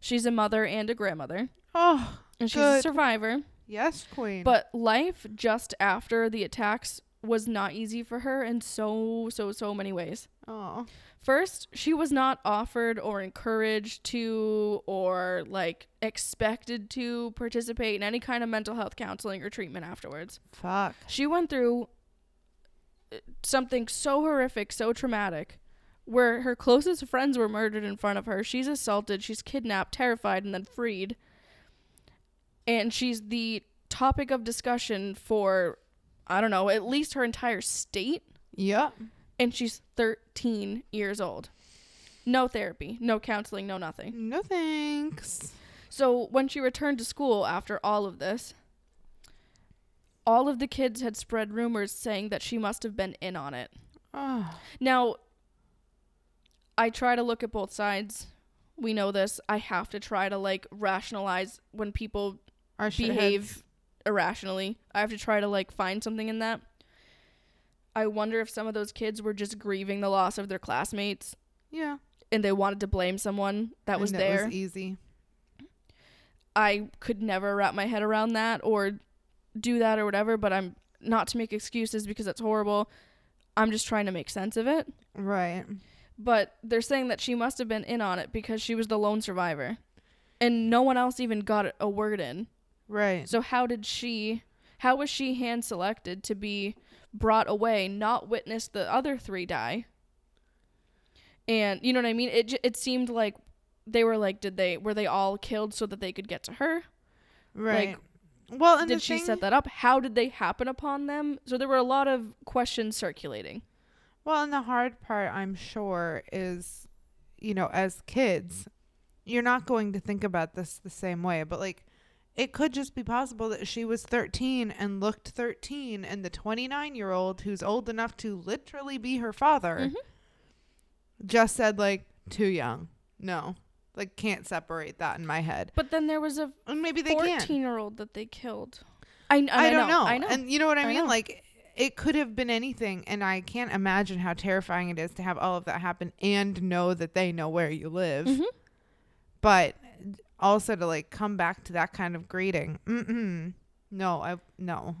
she's a mother and a grandmother, Oh, and she's a survivor. yes, queen. But life just after the attacks was not easy for her in so so so many ways. oh, First, she was not offered or encouraged to or like expected to participate in any kind of mental health counseling or treatment afterwards. fuck. She went through uh, something so horrific, so traumatic, where her closest friends were murdered in front of her. She's assaulted, she's kidnapped, terrified, and then freed. And she's the topic of discussion for, I don't know, at least her entire state Yep. and she's 13 years old. No therapy, no counseling, no nothing. No thanks. So when she returned to school after all of this, all of the kids had spread rumors saying that she must have been in on it. Oh, Now, I try to look at both sides. We know this. I have to try to like rationalize when people our behave irrationally. I have to try to like find something in that. I wonder if some of those kids were just grieving the loss of their classmates Yeah. and they wanted to blame someone that was and there. It was easy. I could never wrap my head around that or do that or whatever, but I'm not to make excuses because that's horrible. I'm just trying to make sense of it. Right. But they're saying that she must have been in on it because she was the lone survivor. And no one else even got a word in. Right. So how did she how was she hand selected to be brought away, not witness the other three die? And you know what I mean? It it seemed like they were like did they were they all killed so that they could get to her? Right. well, and did she thing, set that up? How did they happen upon them? So there were a lot of questions circulating. Well, and the hard part, I'm sure, is, you know, as kids, you're not going to think about this the same way. But like, it could just be possible that she was 13 and looked 13, and the 29 year old who's old enough to literally be her father Mhm. just said like, too young. No, like can't separate that in my head. But then there was a And maybe they can. 14 year old that they killed. I, and I, don't know. I know. And you know what I, I mean? know. Like it could have been anything and I can't imagine how terrifying it is to have all of that happen and know that they know where you live. Mhm. But also to like come back to that kind of greeting. Mm-mm. No, I no.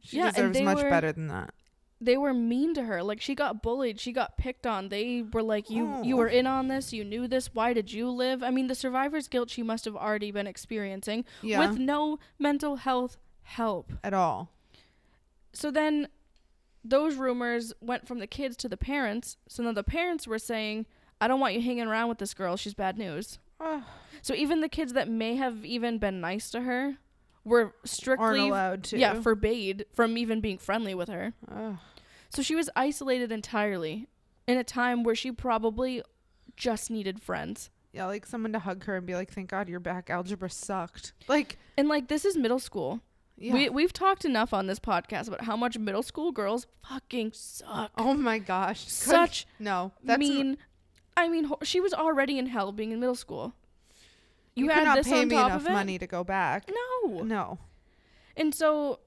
She Yeah, deserves much were- better than that. they were mean to her. Like she got bullied, she got picked on. They were like, "You you Oh. were in on this. You knew this. Why did you live?" I mean, the survivor's guilt she must have already been experiencing Yeah. with no mental health help. at all. So then those rumors went from the kids to the parents. So now the parents were saying, "I don't want you hanging around with this girl. She's bad news." So even the kids that may have even been nice to her were strictly aren't allowed to. yeah, forbade from even being friendly with her. Ugh. So she was isolated entirely. in a time where she probably just needed friends. Yeah, like someone to hug her and be like, "Thank God you're back. Algebra sucked." Like, And like this is middle school. yeah. We we've talked enough on this podcast about how much middle school girls fucking suck. oh my gosh. Such no. That's mean. I mean, ho- she was already in hell being in middle school. You, You, had not this pay on me top enough of it. money to go back. No. No. And so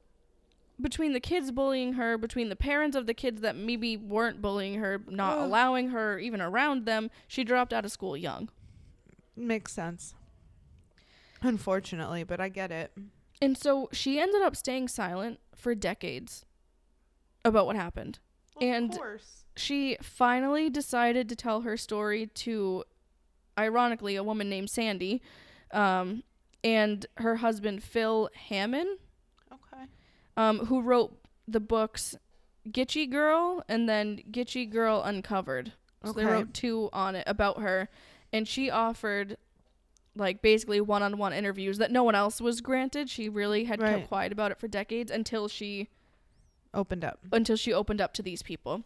between the kids bullying her, between the parents of the kids that maybe weren't bullying her, not allowing her even around them, she dropped out of school young. Makes sense. Unfortunately, but I get it. And so she ended up staying silent for decades about what happened. And- of course. She finally decided to tell her story to, ironically, a woman named Sandy, um, and her husband Phil Hamman, Okay. um, who wrote the books Gitchie Girl and then Gitchie Girl Uncovered. So they wrote two on it about her, and she offered like basically one-on-one interviews that no one else was granted. She really had Right. kept quiet about it for decades until she Opened up. until she opened up to these people.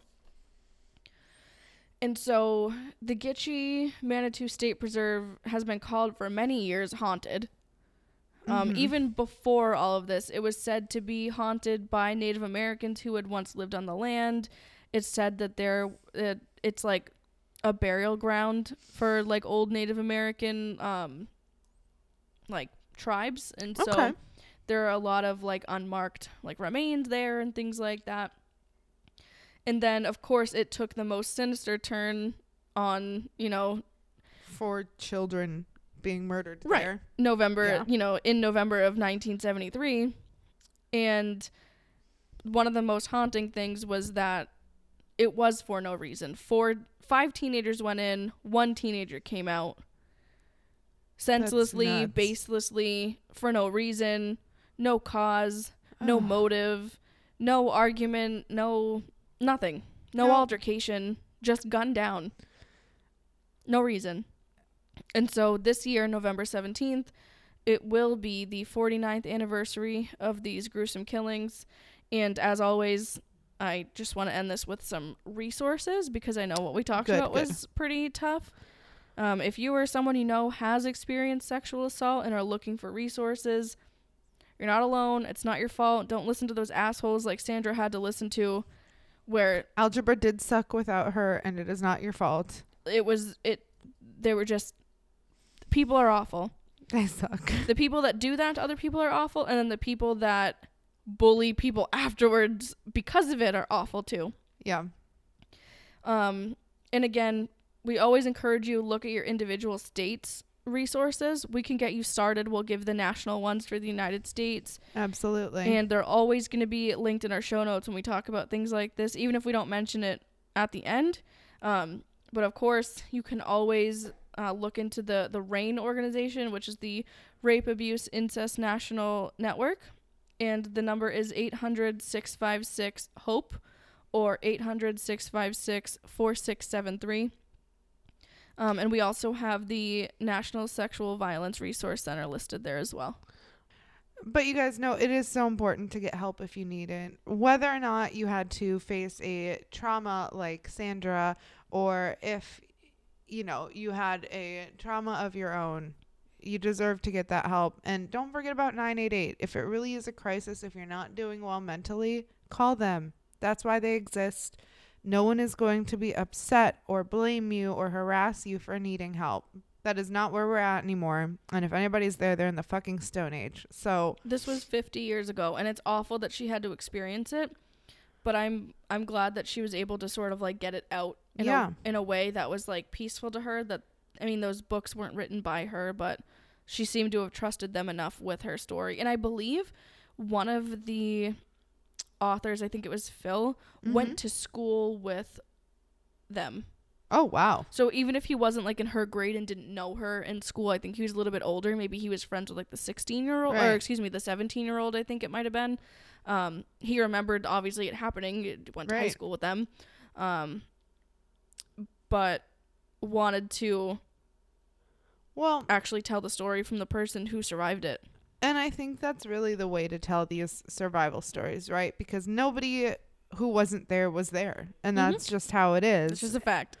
And so the Gitchie Manitou State Preserve has been called for many years haunted. Um, Mhm. Even before all of this, it was said to be haunted by Native Americans who had once lived on the land. It's said that there, it, it's like a burial ground for like old Native American, um, like tribes, and so Okay. there are a lot of like unmarked like remains there and things like that. And then of course it took the most sinister turn on, you know, For children being murdered Right. there. November, Yeah. you know, in November of 1973. And one of the most haunting things was that it was for no reason. Four, five teenagers went in, one teenager came out. Senselessly, baselessly, for no reason, no cause, no Ugh. motive, no argument, no nothing. No No. altercation, just gunned down. No reason. And so this year, November 17th, it will be the 49th anniversary of these gruesome killings. And as always, I just want to end this with some resources because I know what we talked Good, about good. was pretty tough. Um, if you or someone you know has experienced sexual assault and are looking for resources, you're not alone. It's not your fault. Don't listen to those assholes like Sandra had to listen to, where Algebra did suck without her, and it is not your fault. it was it. They were just people are awful. They suck. The people that do that to other people are awful, and then the people that bully people afterwards because of it are awful too. Yeah. Um, and again, we always encourage you look at your individual states resources. We can get you started. We'll give the national ones for the United States, Absolutely. and they're always going to be linked in our show notes when we talk about things like this, even if we don't mention it at the end. Um, but of course, you can always uh, look into the the RAINN organization, which is the Rape Abuse Incest National Network, and the number is 800-656 HOPE or 800-656-4673. Um, and we also have the National Sexual Violence Resource Center listed there as well. But you guys know it is so important to get help if you need it. Whether or not you had to face a trauma like Sandra, or if, you know, you had a trauma of your own, you deserve to get that help. And don't forget about 988. If it really is a crisis, if you're not doing well mentally, call them. That's why they exist. No one is going to be upset or blame you or harass you for needing help. That is not where we're at anymore. And if anybody's there, they're in the fucking Stone Age. So This was 50 years ago and it's awful that she had to experience it, but I'm I'm glad that she was able to sort of like get it out in Yeah. a in a way that was like peaceful to her that I mean those books weren't written by her, but she seemed to have trusted them enough with her story. And I believe one of the authors, I think it was Phil, Mhm. went to school with them. Oh wow. So even if he wasn't like in her grade and didn't know her in school, I think he was a little bit older. Maybe he was friends with like the 16 year old, Right. or excuse me, the 17 year old. I think it might have been. Um, he remembered obviously it happening. He Went to high school with them, um, but wanted to Well, actually tell the story from the person who survived it. And I think that's really the way to tell these survival stories, right? Because nobody who wasn't there was there. And Mhm. that's just how it is. It's just a fact.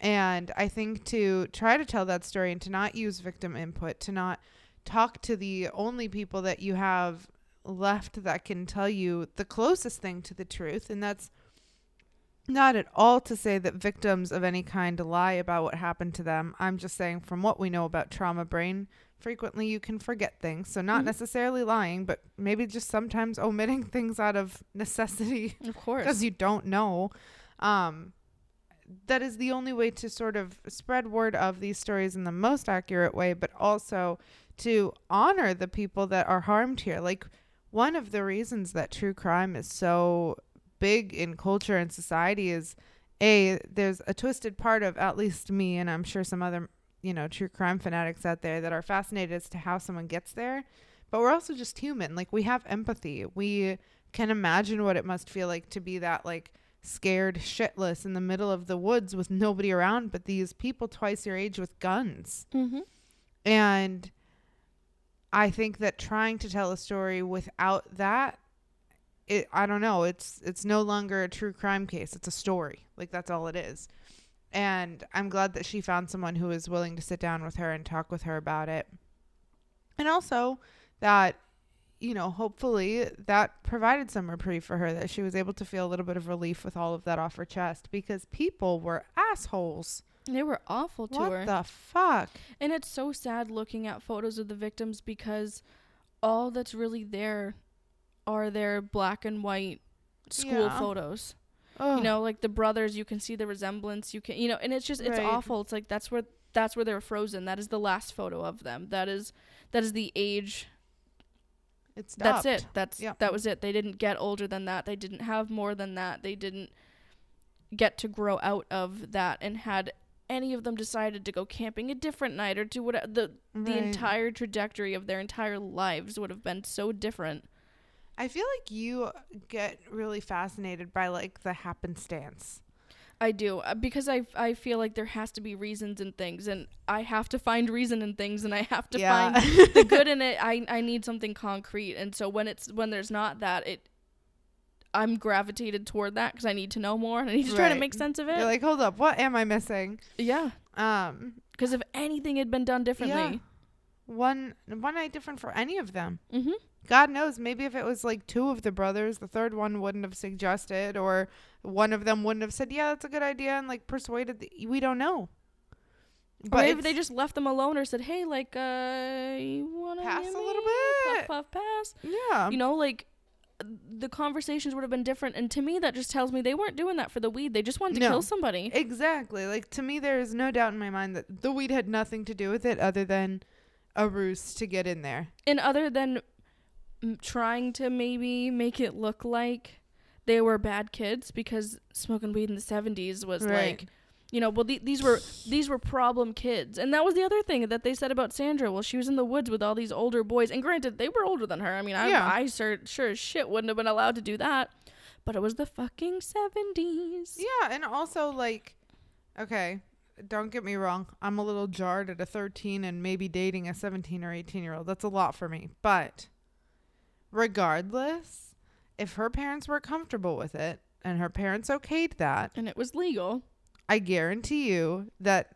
And I think to try to tell that story and to not use victim input, to not talk to the only people that you have left that can tell you the closest thing to the truth. And that's not at all to say that victims of any kind lie about what happened to them. I'm just saying, from what we know about trauma brain, frequently you can forget things. So, not Mhm. necessarily lying, but maybe just sometimes omitting things out of necessity Of course. because you don't know. Um, that is the only way to sort of spread word of these stories in the most accurate way, but also to honor the people that are harmed here. Like, one of the reasons that true crime is so big in culture and society is a there's a twisted part of at least me and I'm sure some other you know true crime fanatics out there that are fascinated as to how someone gets there but we're also just human like we have empathy we can imagine what it must feel like to be that like scared shitless in the middle of the woods with nobody around but these people twice your age with guns mm-hmm. and I think that trying to tell a story without that it I don't know, it's it's no longer a true crime case. It's a story. Like that's all it is. And I'm glad that she found someone who was willing to sit down with her and talk with her about it. And also that you know, hopefully that provided some reprieve for her that she was able to feel a little bit of relief with all of that off her chest because people were assholes. They were awful to what her. What the fuck? And it's so sad looking at photos of the victims because all that's really there are their black and white school Yeah. photos. Ugh. You know, like the brothers, you can see the resemblance. You can, you know, and it's just it's Right. awful. It's like that's where that's where they're frozen. That is the last photo of them. That is that is the age. it's That's it. That's Yep. that was it. They didn't get older than that. They didn't have more than that. They didn't get to grow out of that and had any of them decided to go camping a different night or do what the the entire trajectory of their entire lives would have been so different. I feel like you get really fascinated by like the happenstance. I do uh, because I I feel like there has to be reasons in things and I have to find reason in things and I have to yeah. find the good in it. I I need something concrete and so when it's when there's not that it I'm gravitated toward that because I need to know more and I need to try to make sense of it. You're like, hold up, what am I missing? yeah, Um, because if anything had been done differently, one one night different for any of them. mm-hmm. God knows, maybe if it was like two of the brothers, the third one wouldn't have suggested, or one of them wouldn't have said, "Yeah, that's a good idea," and like persuaded. The, we don't know. or maybe they just left them alone or said, "Hey, like, uh, you wanna Pass give a me little puff, bit." puff, pass." yeah, you know, like the conversations would have been different. And to me, that just tells me they weren't doing that for the weed. They just wanted to No. kill somebody. exactly. Like to me, there is no doubt in my mind that the weed had nothing to do with it, other than a ruse to get in there. and other than m- trying to maybe make it look like they were bad kids because smoking weed in the 70s was Right. like you know well the- these were these were problem kids and that was the other thing that they said about sandra well she was in the woods with all these older boys and granted they were older than her i mean i, Yeah. I sure, sure as shit wouldn't have been allowed to do that but it was the fucking 70s Yeah, and also like, okay, don't get me wrong. I'm a little jarred at a 13 and maybe dating a 17 or 18 year old. That's a lot for me. But regardless, if her parents were comfortable with it and her parents okayed that, and it was legal I guarantee you that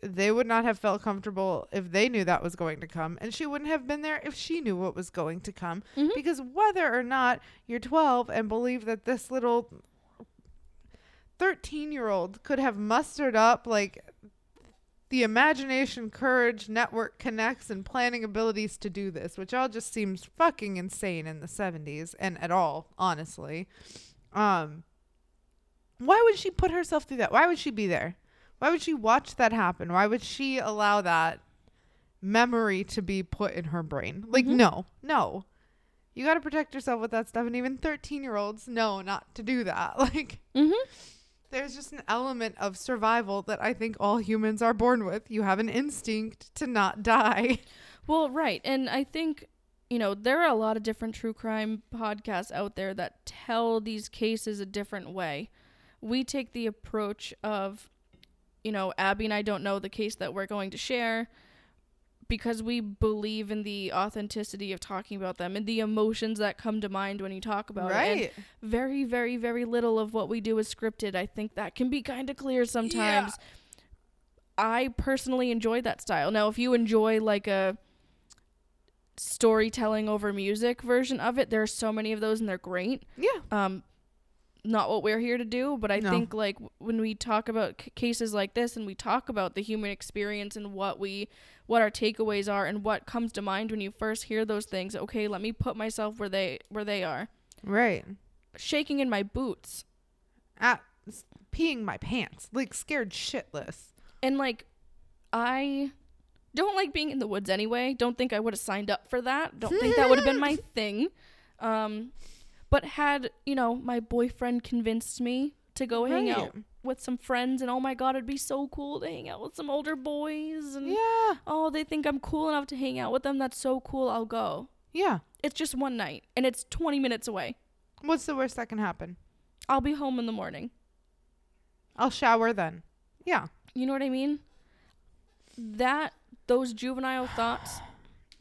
they would not have felt comfortable if they knew that was going to come and she wouldn't have been there if she knew what was going to come Mhm. because whether or not you're 12 and believe that this little 13 year old could have mustered up like the imagination, courage, network connects, and planning abilities to do this, which all just seems fucking insane in the 70s and at all, honestly. Um, why would she put herself through that? Why would she be there? Why would she watch that happen? Why would she allow that memory to be put in her brain? Like, Mhm. no, no. You got to protect yourself with that stuff. And even 13 year olds know not to do that. Like, mm-hmm there's just an element of survival that I think all humans are born with. You have an instinct to not die. Well, right. And I think, you know, there are a lot of different true crime podcasts out there that tell these cases a different way. We take the approach of, you know, Abby and I don't know the case that we're going to share, because we believe in the authenticity of talking about them and the emotions that come to mind when you talk about it. right. And very, very, very little of what we do is scripted. I think that can be kind of clear sometimes. I personally enjoy that style. Now, if you enjoy like a storytelling over music version of it, there are so many of those and they're great. yeah. Um, not what we're here to do, but I No. think like when we talk about c- cases like this and we talk about the human experience and what we what our takeaways are and what comes to mind when you first hear those things, okay, let me put myself where they where they are. Right. Shaking in my boots. At, peeing my pants, like scared shitless. And like I don't like being in the woods anyway. Don't think I would have signed up for that. Don't think that would have been my thing. Um but had, you know, my boyfriend convinced me to go hang Right. out with some friends and oh my god, it'd be so cool to hang out with some older boys and Yeah. oh, they think I'm cool enough to hang out with them. That's so cool. I'll go. Yeah. It's just one night and it's 20 minutes away. What's the worst that can happen? I'll be home in the morning. I'll shower then. Yeah. You know what I mean? That those juvenile thoughts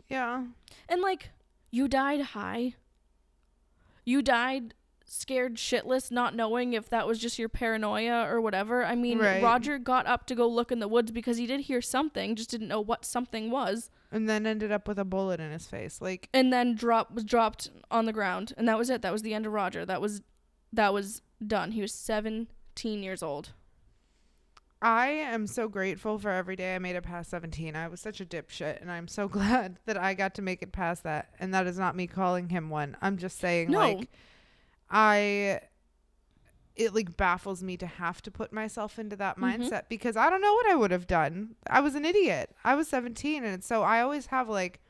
Yeah. And like, you died high. You died scared shitless, not knowing if that was just your paranoia or whatever. I mean, Right. Roger got up to go look in the woods because he did hear something, just didn't know what something was, And then ended up with a bullet in his face. Like, and then drop was dropped on the ground, and that was it. That was the end of Roger. That was that was done. He was 17 years old. I am so grateful for every day I made it past 17. I was such a dipshit, and I'm so glad that I got to make it past that. And that is not me calling him one. I'm just saying, No. like, I. It like baffles me to have to put myself into that Mhm. mindset because I don't know what I would have done. I was an idiot. I was 17, and so I always have like.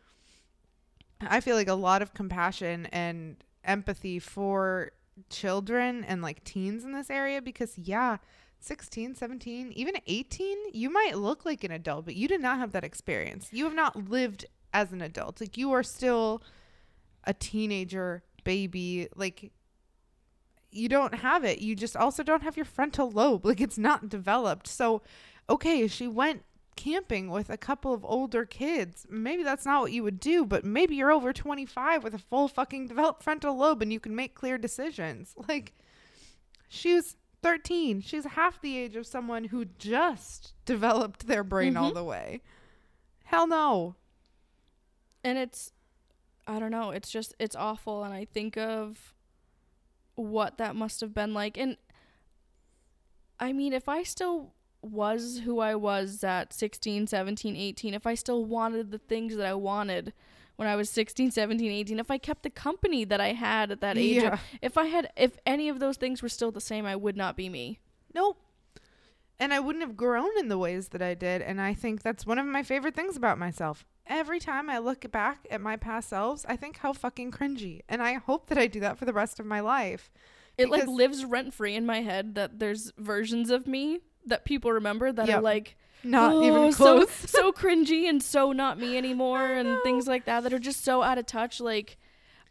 I feel like a lot of compassion and empathy for children and like teens in this area because yeah 16 17 even 18 you might look like an adult but you did not have that experience. You have not lived as an adult. Like you are still a teenager baby like you don't have it. You just also don't have your frontal lobe. Like it's not developed. So okay she went camping with a couple of older kids. Maybe that's not what you would do but maybe you're over 25 with a full fucking developed frontal lobe and you can make clear decisions. Like she was 13 she's half the age of someone who just developed their brain all Mhm. the way. Hell no. And it's i don't know it's just it's awful and i think of what that must have been like. And i mean if i still was who i was at 16 17 18 if i still wanted the things that i wanted when i was 16 17 18 if i kept the company that i had at that age yeah if i had if any of those things were still the same i would not be me Nope. And I wouldn't have grown in the ways that I did. And I think that's one of my favorite things about myself. Every time I look back at my past selves, I think how fucking cringy. And I hope that I do that for the rest of my life. it like lives rent free in my head that there's versions of me that people remember that are like Not "Oh, even so- close. so cringy and so not me anymore and things like that that are just so out of touch like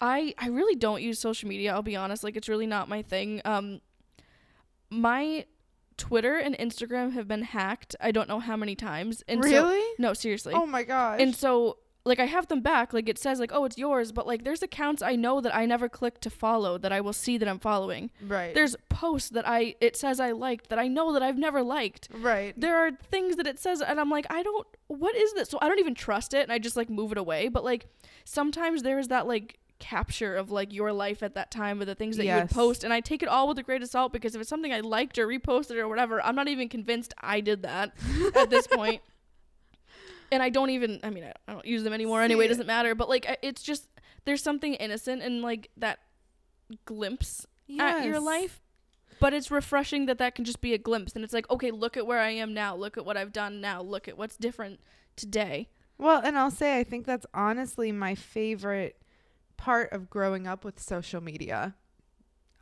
I I really don't use social media I'll be honest like it's really not my thing um my Twitter and Instagram have been hacked I don't know how many times and so really? no seriously oh my gosh. and so like I have them back like it says like oh it's yours but like there's accounts I know that I never click to follow that I will see that I'm following. Right. there's posts that I it says I liked that I know that I've never liked. Right. there are things that it says and i'm like i don't what is this? So i don't even trust it and i just like move it away but like sometimes there is that like capture of like your life at that time of the things that you would post and i take it all with a grain of salt because if it's something i liked or reposted or whatever i'm not even convinced i did that at this point and i don't even i mean i, I don't use them anymore anyway it doesn't matter but like it's just there's something innocent in like that glimpse at your Yes. life. But it's refreshing that that can just be a glimpse. And it's like, okay, look at where I am now. Look at what I've done now. Look at what's different today. Well, and I'll say I think that's honestly my favorite part of growing up with social media.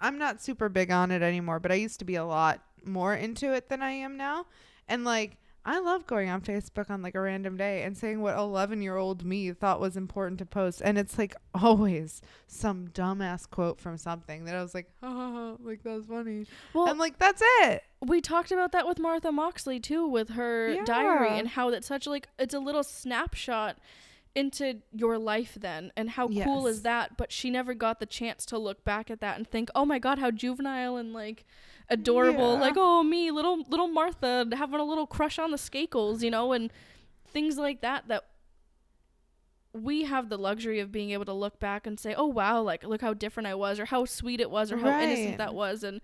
I'm not super big on it anymore, but I used to be a lot more into it than I am now. And like I love going on Facebook on like a random day and saying what 11 year old me thought was important to post. And it's like always some dumbass quote from something that I was like, ha ha ha, like that was funny. Well, I'm like, that's it. we talked about that with Martha Moxley too, with her diary and how that's such like it's a little snapshot into your life then and how cool is that but she never got the chance to look back at that and think oh my god how juvenile and like adorable Yeah. like oh me little little martha having a little crush on the skakels you know and things like that that we have the luxury of being able to look back and say oh wow like look how different i was or how sweet it was or how innocent that was. And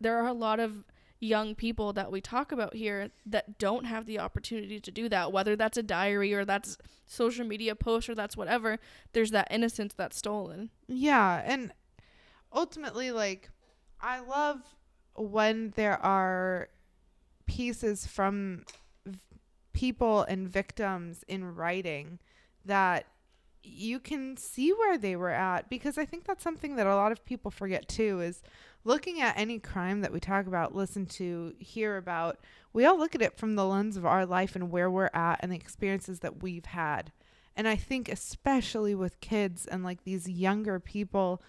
there are a lot of young people that we talk about here that don't have the opportunity to do that whether that's a diary or that's social media post or that's whatever there's that innocence that's stolen. Yeah, and ultimately like I love when there are pieces from v- people and victims in writing that you can see where they were at because I think that's something that a lot of people forget too is looking at any crime that we talk about, listen to, hear about, we all look at it from the lens of our life and where we're at and the experiences that we've had. And I think especially with kids and like these younger people,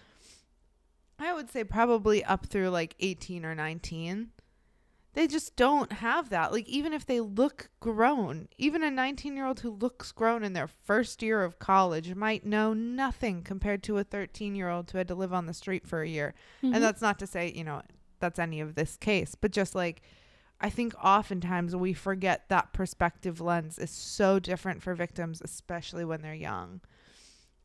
I would say probably up through like 18 or 19, they just don't have that. Like even if they look grown, even a 19-year-old who looks grown in their first year of college might know nothing compared to a 13-year-old who had to live on the street for a year. Mhm. And that's not to say, you know, that's any of this case, but just like I think oftentimes we forget that perspective lens is so different for victims, especially when they're young.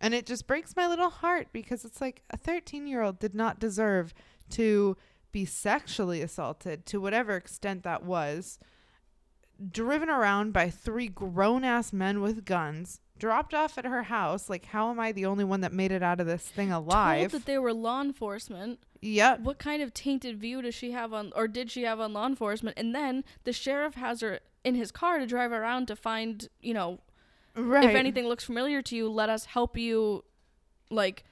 And it just breaks my little heart because it's like a 13 year old did not deserve to be sexually assaulted to whatever extent that was, driven around by three grown ass men with guns, dropped off at her house. Like, how am I the only one that made it out of this thing alive? told that they were law enforcement yep. what kind of tainted view does she have on or did she have on law enforcement and then the sheriff has her in his car to drive around to find you know Right. if anything looks familiar to you let us help you like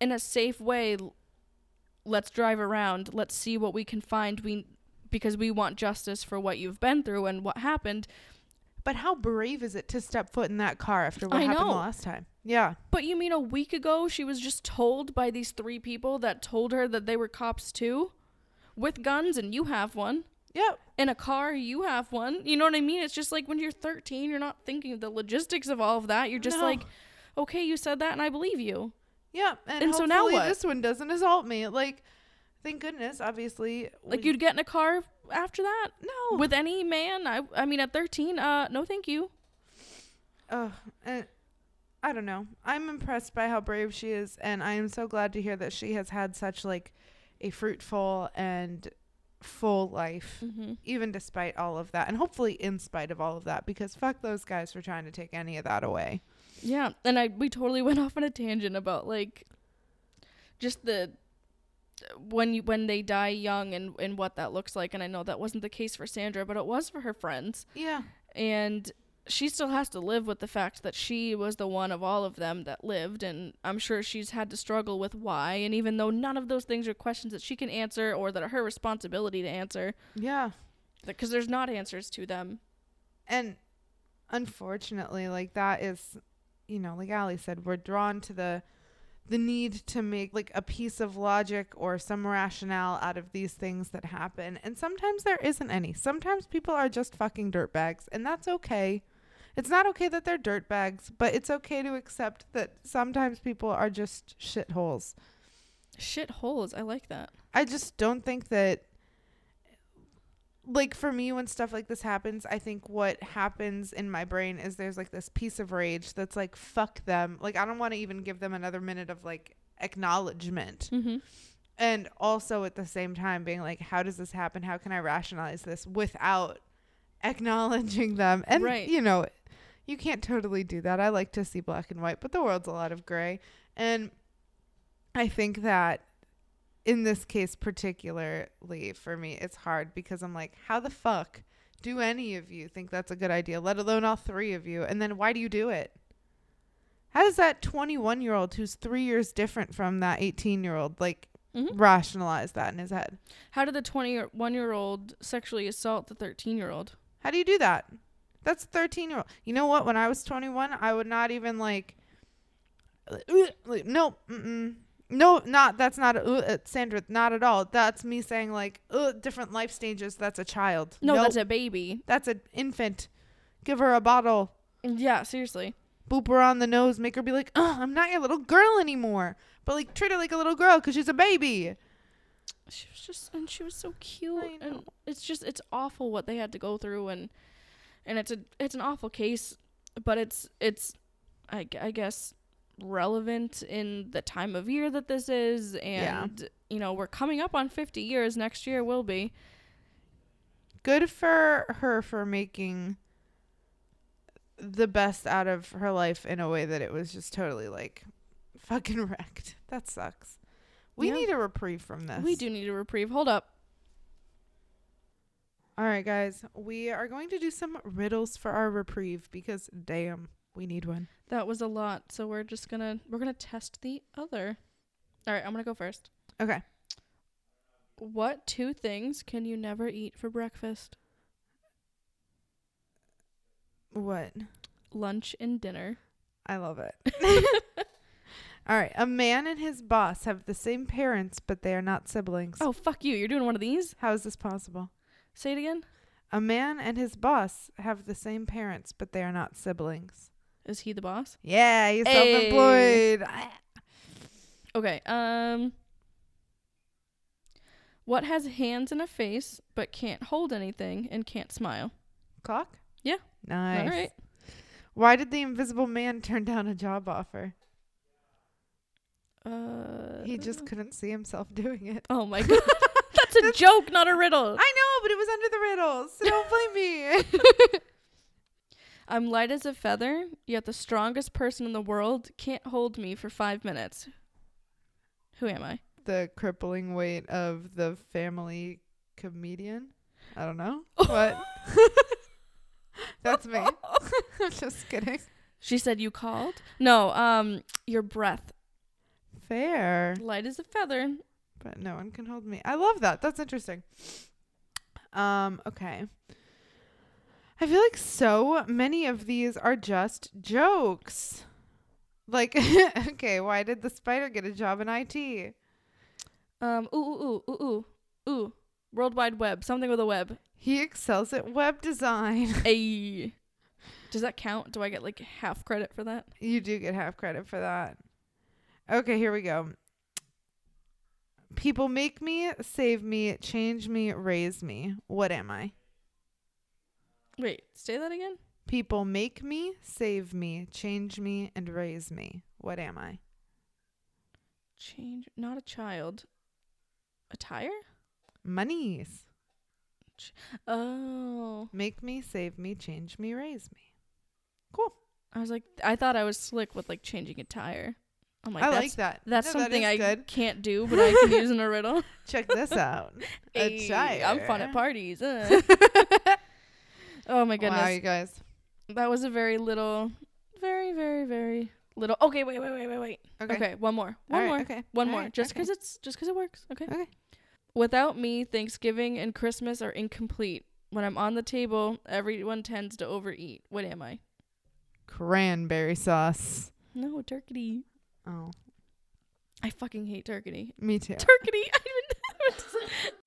in a safe way let's drive around let's see what we can find we because we want justice for what you've been through and what happened But how brave is it to step foot in that car after what I happened know. last time? Yeah. but you mean a week ago she was just told by these three people that told her that they were cops too with guns and you have one Yep. in a car you have one you know what i mean it's just like when you're 13 you're not thinking of the logistics of all of that you're just No. like okay you said that and i believe you Yep. And, And so now what? This one doesn't assault me. Like, thank goodness. Obviously, like you'd get in a car after that no. with any man i i mean at 13 uh no thank you and I don't know. I'm impressed by how brave she is, and I am so glad to hear that she has had such like a fruitful and full life, mm-hmm. even despite all of that, and hopefully in spite of all of that, because fuck those guys for trying to take any of that away. yeah and i we totally went off on a tangent about like just the when you when they die young and and what that looks like and i know that wasn't the case for sandra but it was for her friends Yeah. and she still has to live with the fact that she was the one of all of them that lived and i'm sure she's had to struggle with why and even though none of those things are questions that she can answer or that are her responsibility to answer Yeah. because there's not answers to them. And unfortunately like that is you know like ali said we're drawn to the the need to make like a piece of logic or some rationale out of these things that happen and sometimes there isn't any. Sometimes people are just fucking dirtbags and that's okay it's not okay that they're dirtbags but it's okay to accept that sometimes people are just shitholes Shitholes. i like that I just don't think that like for me when stuff like this happens, I think what happens in my brain is there's like this piece of rage that's like fuck them. Like I don't want to even give them another minute of like acknowledgement. mm-hmm. And also at the same time being like how does this happen? How can I rationalize this without acknowledging them? And Right. you know, you can't totally do that. I like to see black and white, but the world's a lot of gray. And I think that in this case particularly for me it's hard because i'm like how the fuck do any of you think that's a good idea let alone all three of you and then why do you do it how does that 21 year old who's three years different from that 18 year old like Mhm. rationalize that in his head. How did the 21 year old sexually assault the 13 year old? How do you do that? That's a 13 year old. You know what? When I was 21, I would not even like. No, mm-mm. no, not that's not uh, uh, Sandra. Not at all. That's me saying like uh, different life stages. That's a child. No, Nope, that's a baby. that's an infant. Give her a bottle. Yeah, seriously. Boop her on the nose. Make her be like, "Oh, I'm not your little girl anymore." But like treat her like a little girl because she's a baby. She was just, and she was so cute. I And it's just, it's awful what they had to go through, and and it's a, it's an awful case, but it's, it's, I, I guess, relevant in the time of year that this is, and you know, we're coming up on 50 years. Next year will be. good for her for making the best out of her life in a way that it was just totally like fucking wrecked. That sucks. We Yeah. need a reprieve from this. We do need a reprieve. Hold up. All right, guys. We are going to do some riddles for our reprieve because damn, we need one. That was a lot, so we're just gonna we're gonna test the other. All right, I'm gonna go first. Okay. What two things can you never eat for breakfast? What? Lunch and dinner. I love it. All right. A man and his boss have the same parents, but they are not siblings. Oh fuck you! You're doing one of these. How is this possible? Say it again. A man and his boss have the same parents, but they are not siblings. Is he the boss? Yeah, he's Hey. self-employed. Okay. Um. What has hands and a face but can't hold anything and can't smile? Clock? Yeah. Nice. All right. Why did the invisible man turn down a job offer? Uh. He just couldn't see himself doing it. Oh my god. That's a joke, not a riddle. I know, but it was under the riddles. So don't blame me. I'm light as a feather, yet the strongest person in the world can't hold me for five minutes. Who am I? the crippling weight of the family comedian. I don't know. What? That's me. I'm just kidding. She said you called? No, um, your breath. Fair. Light as a feather. But no one can hold me. I love that. That's interesting. Um, okay. I feel like so many of these are just jokes. Like, okay, why did the spider get a job in IT? Um, ooh, ooh, ooh, ooh, ooh, ooh. World Wide Web. Something with a web. He excels at web design. Ayy. Does that count? Do I get like half credit for that? You do get half credit for that. Okay, here we go. People make me, save me, change me, raise me. What am I? Wait, say that again? People make me, save me, change me, and raise me. What am I? Change. Not a child. A tire? Monies. Oh. Make me, save me, change me, raise me. Cool. I was like, I thought I was slick with like changing a tire. I'm like, I that's, like that. that's No, that something is I good. can't do, but I can use in a riddle. Check this out. tire. I'm fun at parties. uh. oh my goodness. Wow, you guys. That was a very little, very, very, very little. Okay, wait, wait, wait, wait, wait. Okay. Okay, one more. One more. Okay. One more. Just okay. 'cause it's just 'cause it works. Okay. Okay. Without me, Thanksgiving and Christmas are incomplete. When I'm on the table, everyone tends to overeat. What am I? Cranberry sauce. No, turkey. Oh, I fucking hate turkey. me too. Turkey. I didn't know what to say.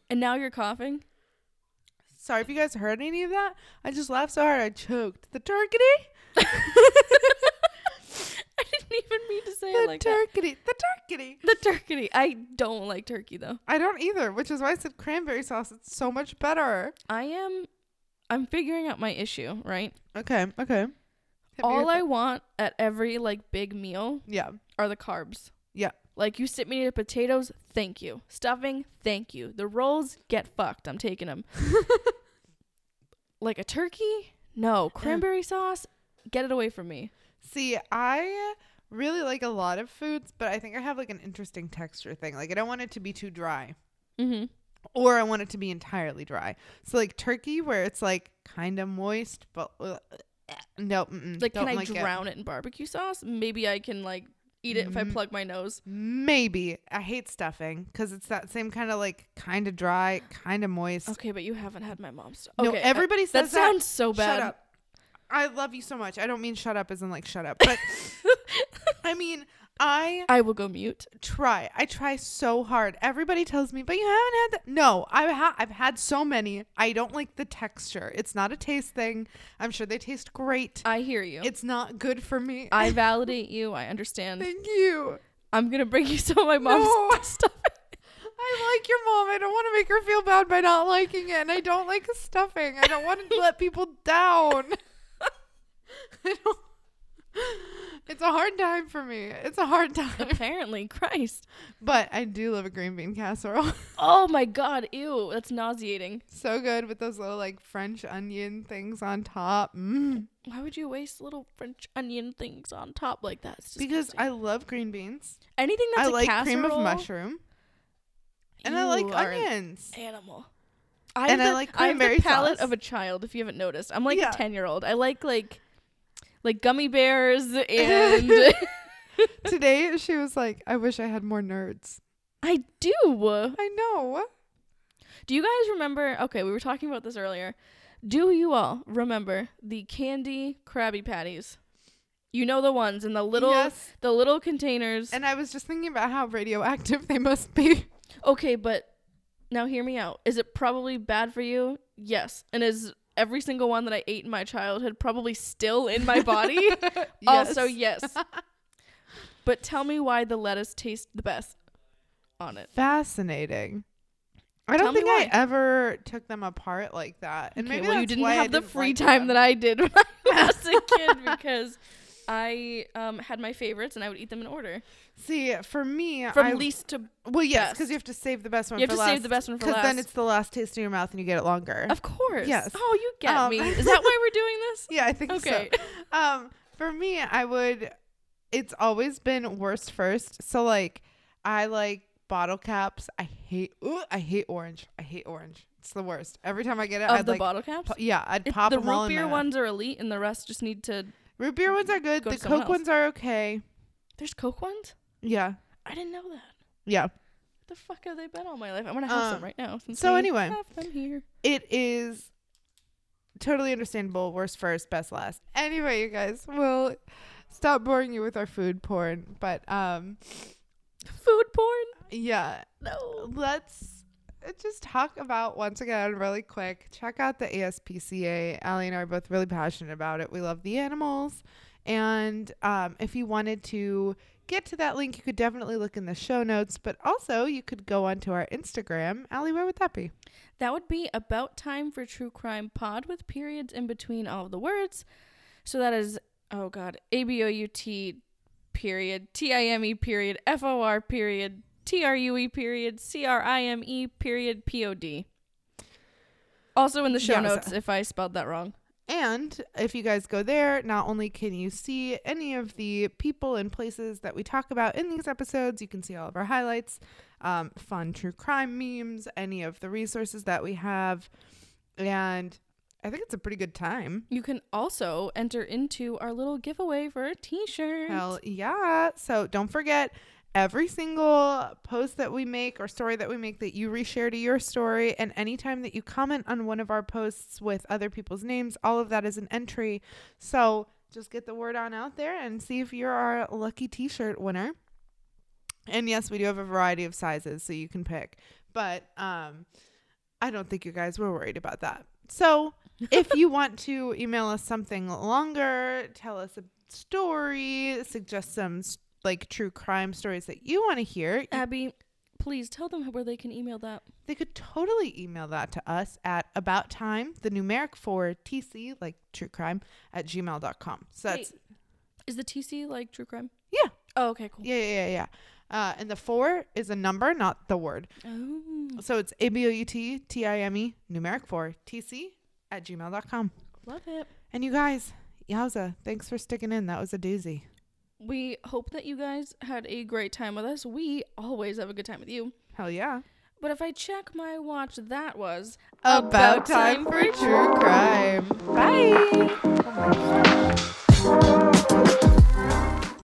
And now you're coughing. Sorry if you guys heard any of that. I just laughed so hard I choked. The turkey? I didn't even mean to say The it like turkey. The turkey. The turkey. I don't like turkey though. I don't either, which is why I said cranberry sauce. It's so much better. I am. I'm figuring out my issue. Right. Okay, okay. Hit All I want at every like big meal Yeah. Are the carbs. Yeah. Like you sit me to potatoes, thank you. Stuffing, thank you. The rolls, get fucked. I'm taking them. like a turkey? No. Cranberry sauce? Get it away from me. See, I really like a lot of foods, but I think I have like an interesting texture thing. Like I don't want it to be too dry. Mm-hmm. Or I want it to be entirely dry. So like turkey where it's like kind of moist, but uh, no, Like, can I like it. drown it. in barbecue sauce? Maybe I can like eat it if I Mm. plug my nose. Maybe. I hate stuffing because it's that same kind of like kind of dry, kind of moist. Okay, but you haven't had my mom's stuff. No, okay, everybody uh, says that sounds so bad. Shut up. I love you so much. I don't mean shut up as in like shut up, but I mean I I will go mute. try. I try so hard. Everybody tells me, but you haven't had that. No, I've ha- I've had so many. I don't like the texture. It's not a taste thing. I'm sure they taste great. I hear you. It's not good for me. I validate you. I understand. Thank you. I'm gonna bring you some of my mom's No. stuff. I like your mom. I don't want to make her feel bad by not liking it. And I don't like stuffing. I don't want to let people down. I don't. It's a hard time for me. It's a hard time. Apparently, Christ. But I do love a green bean casserole. Oh my God, ew, that's nauseating. so good with those little like French onion things on top. Mm. Why would you waste little French onion things on top like that? Because. I love green beans. anything that's I a like casserole, cream of mushroom. And I like are an onions. animal. I And have I the- like I have the palate sauce. of a child. If you haven't noticed, I'm like Yeah. a ten year old. I like like like gummy bears and Today she was like, I wish I had more nerds. I do. I know. Do you guys remember? Okay, we were talking about this earlier. Do you all remember the candy Krabby Patties? You know the ones in the little Yes. the little containers. And I was just thinking about how radioactive they must be. okay, but now hear me out. Is it probably bad for you? Yes. And is every single one that I ate in my childhood probably still in my body? Also, yes. but tell me why the lettuce tastes the best on it. fascinating. I don't me think I ever took them apart like that. And okay, maybe well, you didn't I have the didn't free like time them. that I did when I was a kid because I um, had my favorites and I would eat them in order See, for me, from I, least to. well, yes, because you have to save the best one. You have for to last, save the best one for last. Because then it's the last taste in your mouth, and you get it longer. Of course. Yes. Oh, you get Um, me. Is that why we're doing this? yeah, I think Okay. so. Um, for me, I would. It's always been worst first. So like, I like bottle caps. I hate. Ooh, I hate orange. I hate orange. It's the worst. Every time I get it, Of I'd the like. bottle caps. po- yeah, I'd It- pop the them all The root beer ones are elite, and the rest just need to. Root beer ones are good. Go The Coke ones are okay. There's Coke ones. Yeah, I didn't know that. yeah. The fuck have they been all my life? I'm gonna have Um, some right now. Since so I anyway. have them here. It is totally understandable. Worst first, best last. Anyway, you guys, we'll stop boring you with our food porn. But um, Food porn. yeah, No. let's just talk about once again really quick. Check out the ASPCA. Allie and I are both really passionate about it. We love the animals, and um, if you wanted to get to that link, you could definitely look in the show notes. But also, you could go onto our Instagram. Allie, where would that be? That would be about time for true crime pod with periods in between all of the words. So that is oh god, A B O U T period, T I M E period, F O R period, T R U E period, C R I M E period, P O D. Also in the show Yeah, so- notes if I spelled that wrong. And if you guys go there, not only can you see any of the people and places that we talk about in these episodes, you can see all of our highlights, um, fun true crime memes, any of the resources that we have. And I think it's a pretty good time. You can also enter into our little giveaway for a t-shirt. Hell yeah. So don't forget every single post that we make or story that we make that you reshare to your story and anytime that you comment on one of our posts with other people's names, all of that is an entry. So just get the word on out there and see if you're our lucky t-shirt winner. And yes, we do have a variety of sizes so you can pick. But um I don't think you guys were worried about that. So if you want to email us something longer, tell us a story, suggest some s- like true crime stories that you want to hear, Abby, please tell them where they can email that. they could totally email that to us at about time, the numeric for TC, like true crime, at gmail.com. So that's, Wait, is the TC like true crime? Yeah. Oh, okay, cool. yeah, yeah, yeah, yeah. Uh, and the four is a number, not the word. Oh, So it's A B O U T T I M E, numeric for TC at gmail.com. love it. And you guys, yowza, thanks for sticking in. That was a doozy. We hope that you guys had a great time with us. We always have a good time with you. Hell yeah. But if I check my watch, that was about, about time, time, for true crime. crime. Bye. Oh Bye.